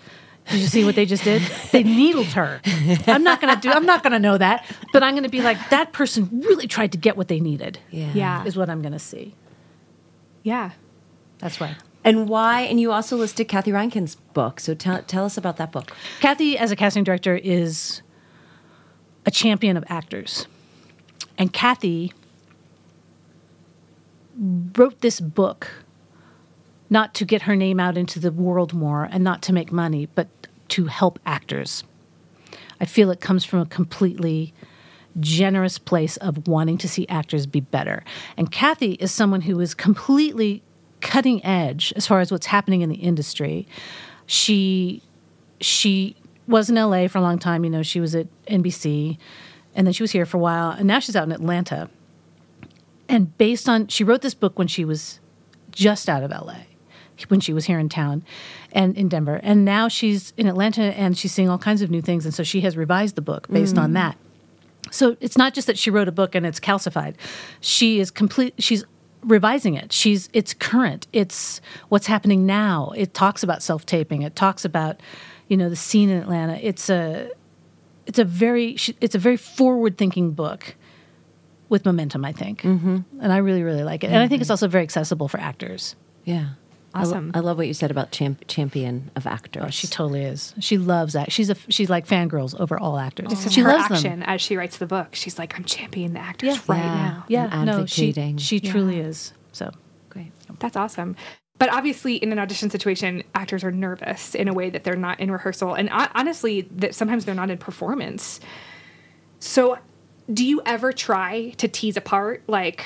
did you see what they just did? They needled her. I'm not going to do. I'm not going to know that, but I'm going to be like that person really tried to get what they needed. Yeah. Yeah. is what I'm going to see. Yeah. That's why. And why? And you also listed Kathy Reinking's book. So tell tell us about that book. Kathy, as a casting director, is a champion of actors, and Kathy wrote this book not to get her name out into the world more and not to make money, but to help actors. I feel it comes from a completely generous place of wanting to see actors be better. And Kathy is someone who is completely cutting edge as far as what's happening in the industry. She she was in LA for a long time, you know, she was at NBC and then she was here for a while and now she's out in Atlanta. And based on she wrote this book when she was just out of LA when she was here in town and in Denver. And now she's in Atlanta and she's seeing all kinds of new things. And so she has revised the book based on that. So it's not just that she wrote a book and it's calcified. She is complete she's revising it. She's it's current. It's what's happening now. It talks about self-taping. It talks about, you know, the scene in Atlanta. It's a it's a very it's a very forward-thinking book with momentum, I think. Mm-hmm. And I really really like it. And I think it's also very accessible for actors. Yeah. I lo- Awesome. I, love what you said about champ- champion of actors. Oh, she totally is. She loves that. She's a she's like fangirls over all actors. This is she her loves action them. as she writes the book. She's like, I'm championing the actors Yeah. right Yeah. now. Yeah, I'm no, she advocating. she truly is. So Great. That's awesome. But obviously, in an audition situation, actors are nervous in a way that they're not in rehearsal, and hon- honestly, that sometimes they're not in performance. So, do you ever try to tease apart like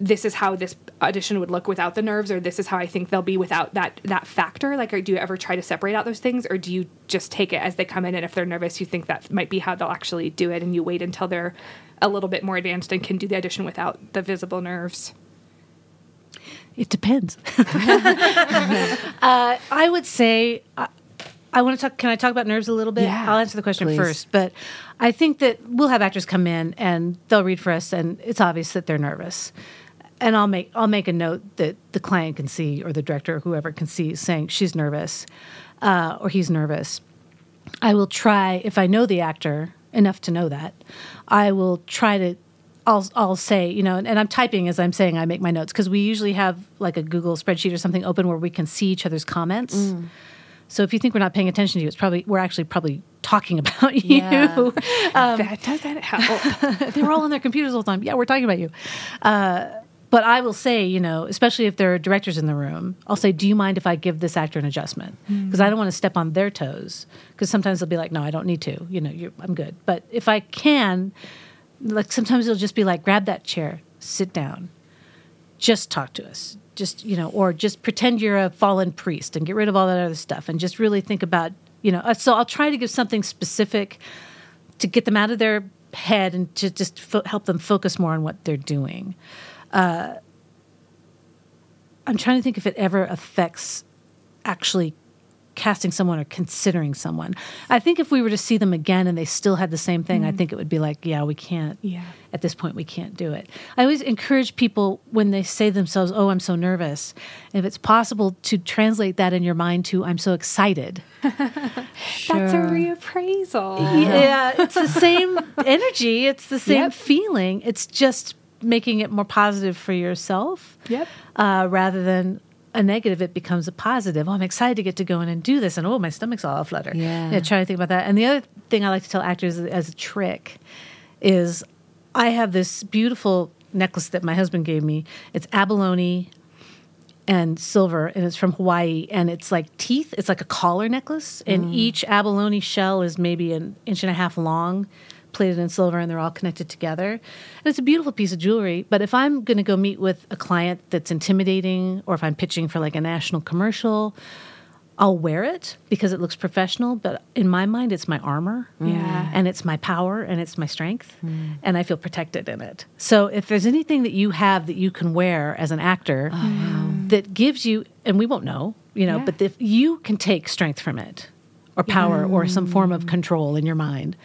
this is how this audition would look without the nerves, or this is how I think they'll be without that that factor? Like, or do you ever try to separate out those things, or do you just take it as they come in, and if they're nervous, you think that might be how they'll actually do it, and you wait until they're a little bit more advanced and can do the audition without the visible nerves? it depends. uh, I would say I, I want to talk. Can I talk about nerves a little bit? Yeah, I'll answer the question please. first. But I think that we'll have actors come in and they'll read for us, and it's obvious that they're nervous. And I'll make I'll make a note that the client can see, or the director, or whoever can see, saying she's nervous, uh, or he's nervous. I will try if I know the actor enough to know that. I will try to. I'll I'll say you know, and, and I'm typing as I'm saying. I make my notes because we usually have like a Google spreadsheet or something open where we can see each other's comments. So if you think we're not paying attention to you, it's probably we're actually probably talking about you. Yeah. that doesn't help. they were all on their computers all the time. Yeah, we're talking about you. Uh, but I will say, you know, especially if there are directors in the room, I'll say, "Do you mind if I give this actor an adjustment?" Because I don't want to step on their toes. Because sometimes they'll be like, "No, I don't need to." You know, you're, I'm good. But if I can, like sometimes it'll just be like, "Grab that chair, sit down, just talk to us." Just you know, or just pretend you're a fallen priest and get rid of all that other stuff, and just really think about, you know. uh, So I'll try to give something specific to get them out of their head and to just fo- help them focus more on what they're doing. Uh, I'm trying to think if it ever affects actually casting someone or considering someone. I think if we were to see them again and they still had the same thing, I think it would be like, yeah, we can't. Yeah. At this point, we can't do it. I always encourage people when they say to themselves, "Oh, I'm so nervous," if it's possible to translate that in your mind to "I'm so excited." That's a reappraisal. Yeah, it's the same energy. It's the same Yep. feeling. It's just making it more positive for yourself. Yep. Uh, rather than a negative, it becomes a positive. Oh, I'm excited to get to go in and do this, and oh, my stomach's all flutter. Yeah. yeah trying to think about that. And the other thing I like to tell actors as a trick is, I have this beautiful necklace that my husband gave me. It's abalone and silver, and it's from Hawaii, and it's like teeth. It's like a collar necklace, and each abalone shell is maybe an inch and a half long, plated in silver, and they're all connected together. And it's a beautiful piece of jewelry. But if I'm going to go meet with a client that's intimidating, or if I'm pitching for like a national commercial, I'll wear it because it looks professional. But in my mind, it's my armor, Yeah. and it's my power, and it's my strength, hmm. and I feel protected in it. So if there's anything that you have that you can wear as an actor oh, that gives you, and we won't know, you know, Yeah. but if you can take strength from it, or power, or some form of control in your mind,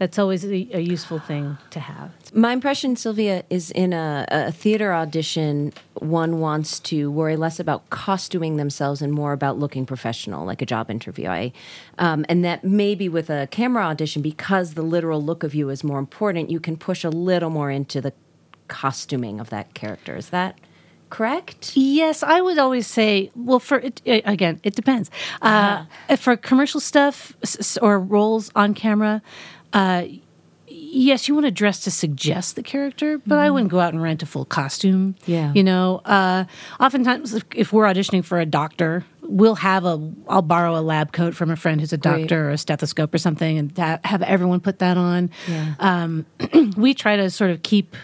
that's always a, a useful thing to have. My impression, Sylvia, is in a, a theater audition, one wants to worry less about costuming themselves and more about looking professional, like a job interview. I, um, and that maybe with a camera audition, because the literal look of you is more important, you can push a little more into the costuming of that character. Is that correct? Yes, I would always say, well, for it, uh, again, it depends. Uh, For commercial stuff or roles on camera, uh, yes, you want to dress to suggest the character, but I wouldn't go out and rent a full costume. Yeah. you know, uh, oftentimes if, if we're auditioning for a doctor. We'll have a. I'll borrow a lab coat from a friend who's a doctor or a stethoscope or something, and ha- have everyone put that on. Yeah. Um, we try to sort of keep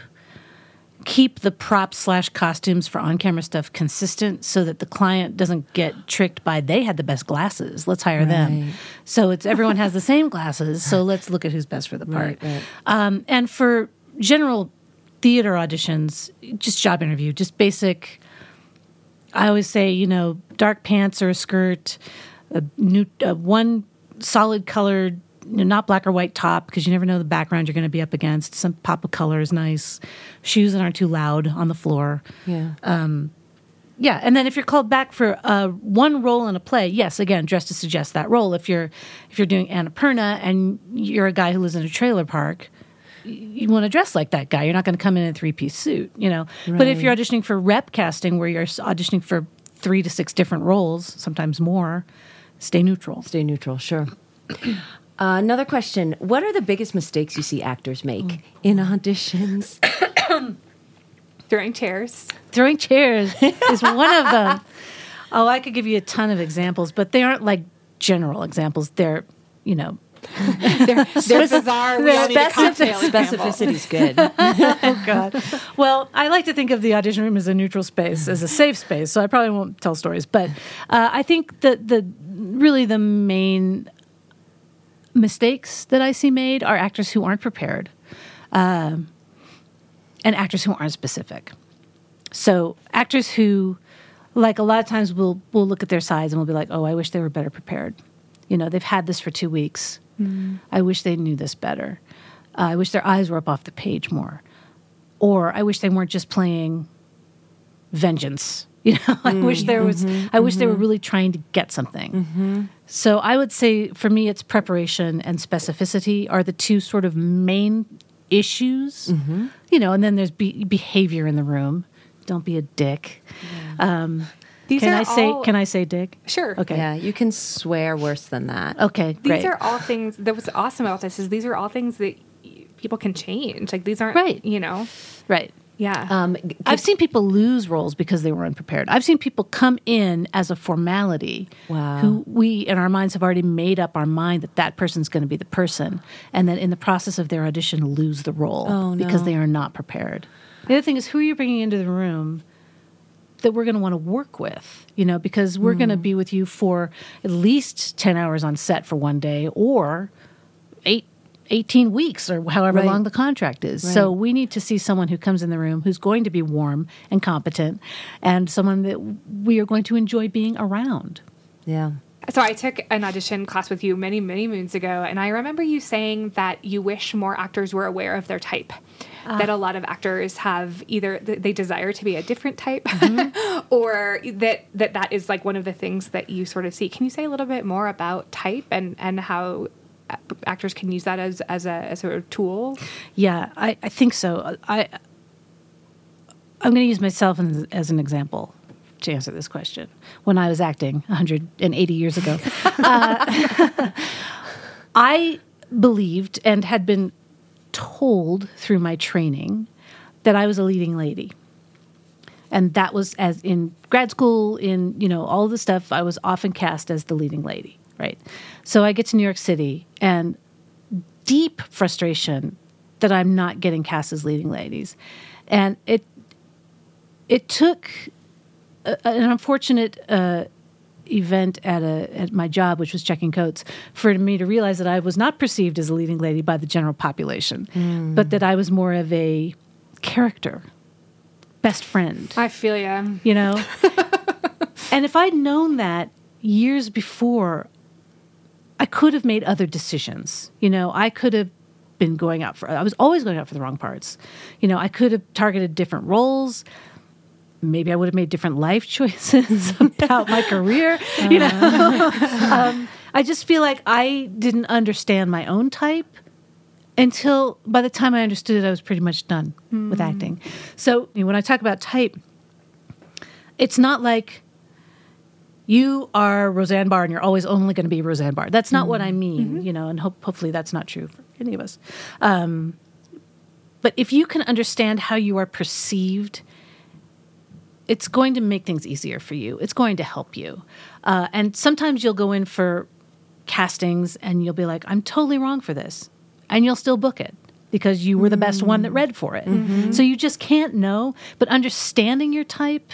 keep the props slash costumes for on camera stuff consistent so that the client doesn't get tricked by they had the best glasses. Let's hire them. So it's everyone has the same glasses so let's look at who's best for the part. Right, right. Um, and for general theater auditions just job interview just basic i always say you know dark pants or a skirt a new uh, one solid colored you know, not black or white top because you never know the background you're going to be up against some pop of color is nice shoes that aren't too loud on the floor Yeah. yeah, and then if you're called back for uh, one role in a play, yes, again, dress to suggest that role. If you're if you're doing Annapurna and you're a guy who lives in a trailer park, you want to dress like that guy. You're not going to come in in a three piece suit, you know. But if you're auditioning for rep casting, where you're auditioning for three to six different roles, sometimes more, stay neutral. Stay neutral, sure. Uh, another question. What are the biggest mistakes you see actors make in auditions? Throwing chairs. Throwing chairs is one of them. Oh, I could give you a ton of examples, but they aren't like general examples. They're, you know, They're bizarre. We all need a cocktail. Specificity's good. Oh God. Well, I like to think of the audition room as a neutral space, as a safe space. So I probably won't tell stories, but uh, I think that the really the main mistakes that I see made are actors who aren't prepared, um, and actors who aren't specific. So actors who, like a lot of times, will will look at their sides and will be like, "Oh, I wish they were better prepared." You know, they've had this for two weeks. I wish they knew this better. Uh, I wish their eyes were up off the page more, or I wish they weren't just playing vengeance. You know, I mm, wish there was. Mm-hmm, I wish they were mm-hmm. really trying to get something. Mm-hmm. So I would say for me, it's preparation and specificity are the two sort of main issues. You know, and then there's be- behavior in the room. Don't be a dick. Um, These can I say? all- Can I say dick? Sure. Okay. Yeah, you can swear worse than that. Okay. These great. are all things that was awesome about this is these are all things that y- people can change. Like these aren't Right. You know. right. Yeah. Um, I've seen people lose roles because they were unprepared. I've seen people come in as a formality Wow. who we in our minds have already made up our mind that that person's going to be the person and then in the process of their audition lose the role Oh, because they are not prepared. The other thing is who are you bringing into the room that we're going to want to work with, you know, because we're going to be with you for at least 10 hours on set for one day or 8 18 weeks or however Right. long the contract is. So we need to see someone who comes in the room who's going to be warm and competent and someone that we are going to enjoy being around. yeah. So I took an audition class with you many, many moons ago, and I remember you saying that you wish more actors were aware of their type. Ah. That a lot of actors have either th- they desire to be a different type, mm-hmm. or that, that that is like one of the things that you sort of see. Can you say a little bit more about type and and how a- actors can use that as as a as a tool? Yeah, I, I think so. I I'm going to use myself as, as an example to answer this question. When I was acting 180 years ago, uh, I believed and had been told through my training that I was a leading lady. And that was as in grad school, in you know all the stuff. I was often cast as the leading lady, right? So I get to New York City, and deep frustration that I'm not getting cast as leading ladies, and it it took a, an unfortunate uh, event at a at my job, which was checking coats, for me to realize that I was not perceived as a leading lady by the general population, but that I was more of a character, best friend. I feel you. you know? and if I'd known that years before, I could have made other decisions. You know, I could have been going out for, I was always going out for the wrong parts. You know, I could have targeted different roles. Maybe I would have made different life choices about my career. You know, um, I just feel like I didn't understand my own type until by the time I understood it, I was pretty much done with acting. So you know, when I talk about type, it's not like you are Roseanne Barr and you're always only going to be Roseanne Barr. That's not what I mean, you know, and hope, hopefully that's not true for any of us. Um, but if you can understand how you are perceived, it's going to make things easier for you. It's going to help you. Uh, and sometimes you'll go in for castings and you'll be like, I'm totally wrong for this. And you'll still book it because you were the best one that read for it. So you just can't know. But understanding your type,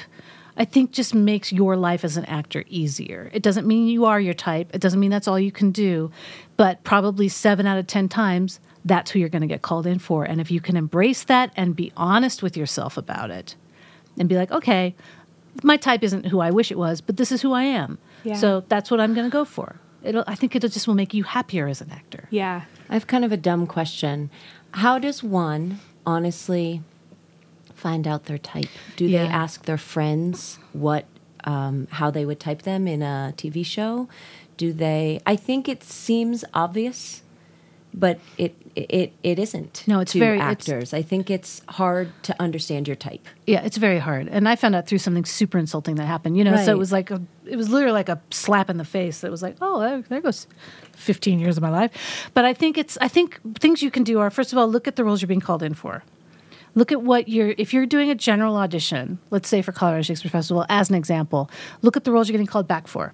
I think, just makes your life as an actor easier. It doesn't mean you are your type, it doesn't mean that's all you can do. But probably seven out of 10 times, that's who you're going to get called in for. And if you can embrace that and be honest with yourself about it and be like, okay, my type isn't who I wish it was, but this is who I am. Yeah. So that's what I'm going to go for. It'll, I think it just will make you happier as an actor. Yeah. I have kind of a dumb question. How does one honestly find out their type? Do they ask their friends what um, how they would type them in a TV show? Do they? I think it seems obvious, but it it it isn't. No, it's very- it's- actors. I think it's hard to understand your type. Yeah, it's very hard. And I found out through something super insulting that happened. You know, so it was like a, it was literally like a slap in the face. That was like, oh, there, there goes 15 years of my life. But I think it's I think things you can do are first of all look at the roles you're being called in for. Look at what you're if you're doing a general audition, let's say for Colorado Shakespeare Festival as an example, look at the roles you're getting called back for.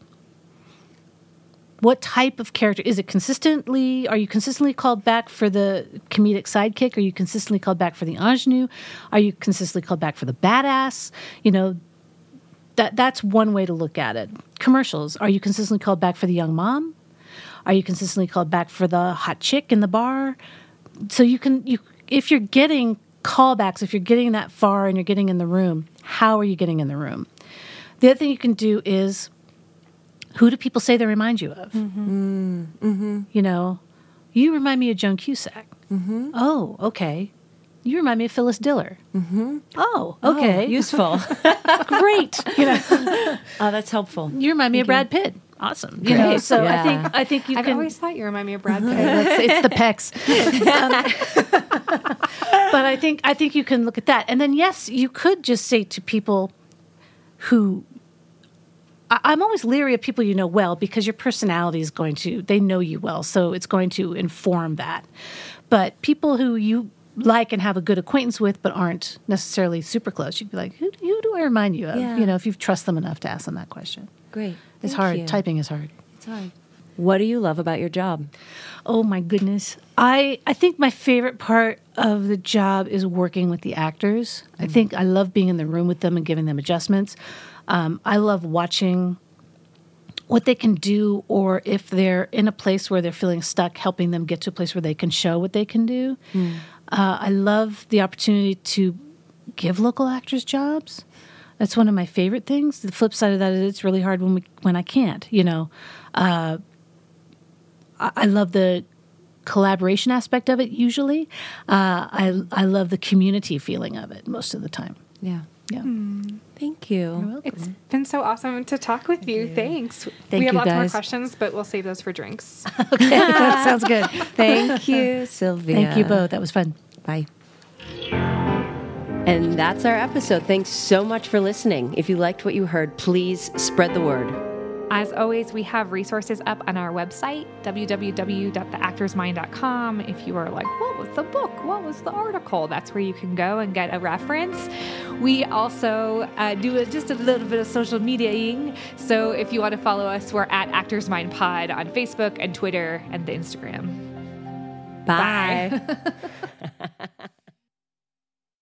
What type of character is it consistently? Are you consistently called back for the comedic sidekick? Are you consistently called back for the ingenue? Are you consistently called back for the badass? You know, that that's one way to look at it. Commercials. Are you consistently called back for the young mom? Are you consistently called back for the hot chick in the bar? So you can you if you're getting callbacks, if you're getting that far and you're getting in the room, how are you getting in the room? The other thing you can do is who do people say they remind you of? Mm-hmm. Mm-hmm. Mm-hmm. You know, you remind me of Joan Cusack. Oh, okay. You remind me of Phyllis Diller. Oh, oh, okay. Useful. Great. You know, oh, that's helpful. you remind me of Brad Pitt. Awesome. You know, Great. so I think I think you can I've can. always thought you remind me of Brad Pitt. That's- it's the pecs. Um, but I think I think you can look at that, and then yes, you could just say to people who. I- I'm always leery of people you know well because your personality is going to, they know you well, so it's going to inform that. But people who you like and have a good acquaintance with but aren't necessarily super close, you'd be like, who, who do I remind you of? Yeah. You know, if you trust them enough to ask them that question. Great. It's Thank hard. you. Typing is hard. It's hard. What do you love about your job? Oh my goodness. I I think my favorite part of the job is working with the actors. I think I love being in the room with them and giving them adjustments. Um, I love watching what they can do, or if they're in a place where they're feeling stuck, helping them get to a place where they can show what they can do. Uh, I love the opportunity to give local actors jobs. That's one of my favorite things. The flip side of that is it's really hard when we when I can't. You know, uh, I, I love the collaboration aspect of it. Usually, uh, I I love the community feeling of it most of the time. Yeah. Yeah. Thank you. It's been so awesome to talk with you. Thanks. Thank we have you, lots more questions, but we'll save those for drinks. Okay, that sounds good. Thank you, Sylvia. Thank you both. That was fun. Bye. And that's our episode. Thanks so much for listening. If you liked what you heard, please spread the word. As always, we have resources up on our website, www.theactorsmind.com. If you are like, what was the book? What was the article? That's where you can go and get a reference. We also uh, do a, just a little bit of social mediaing. So if you want to follow us, we're at Actors Mind Pod on Facebook and Twitter and the Instagram. Bye. Bye.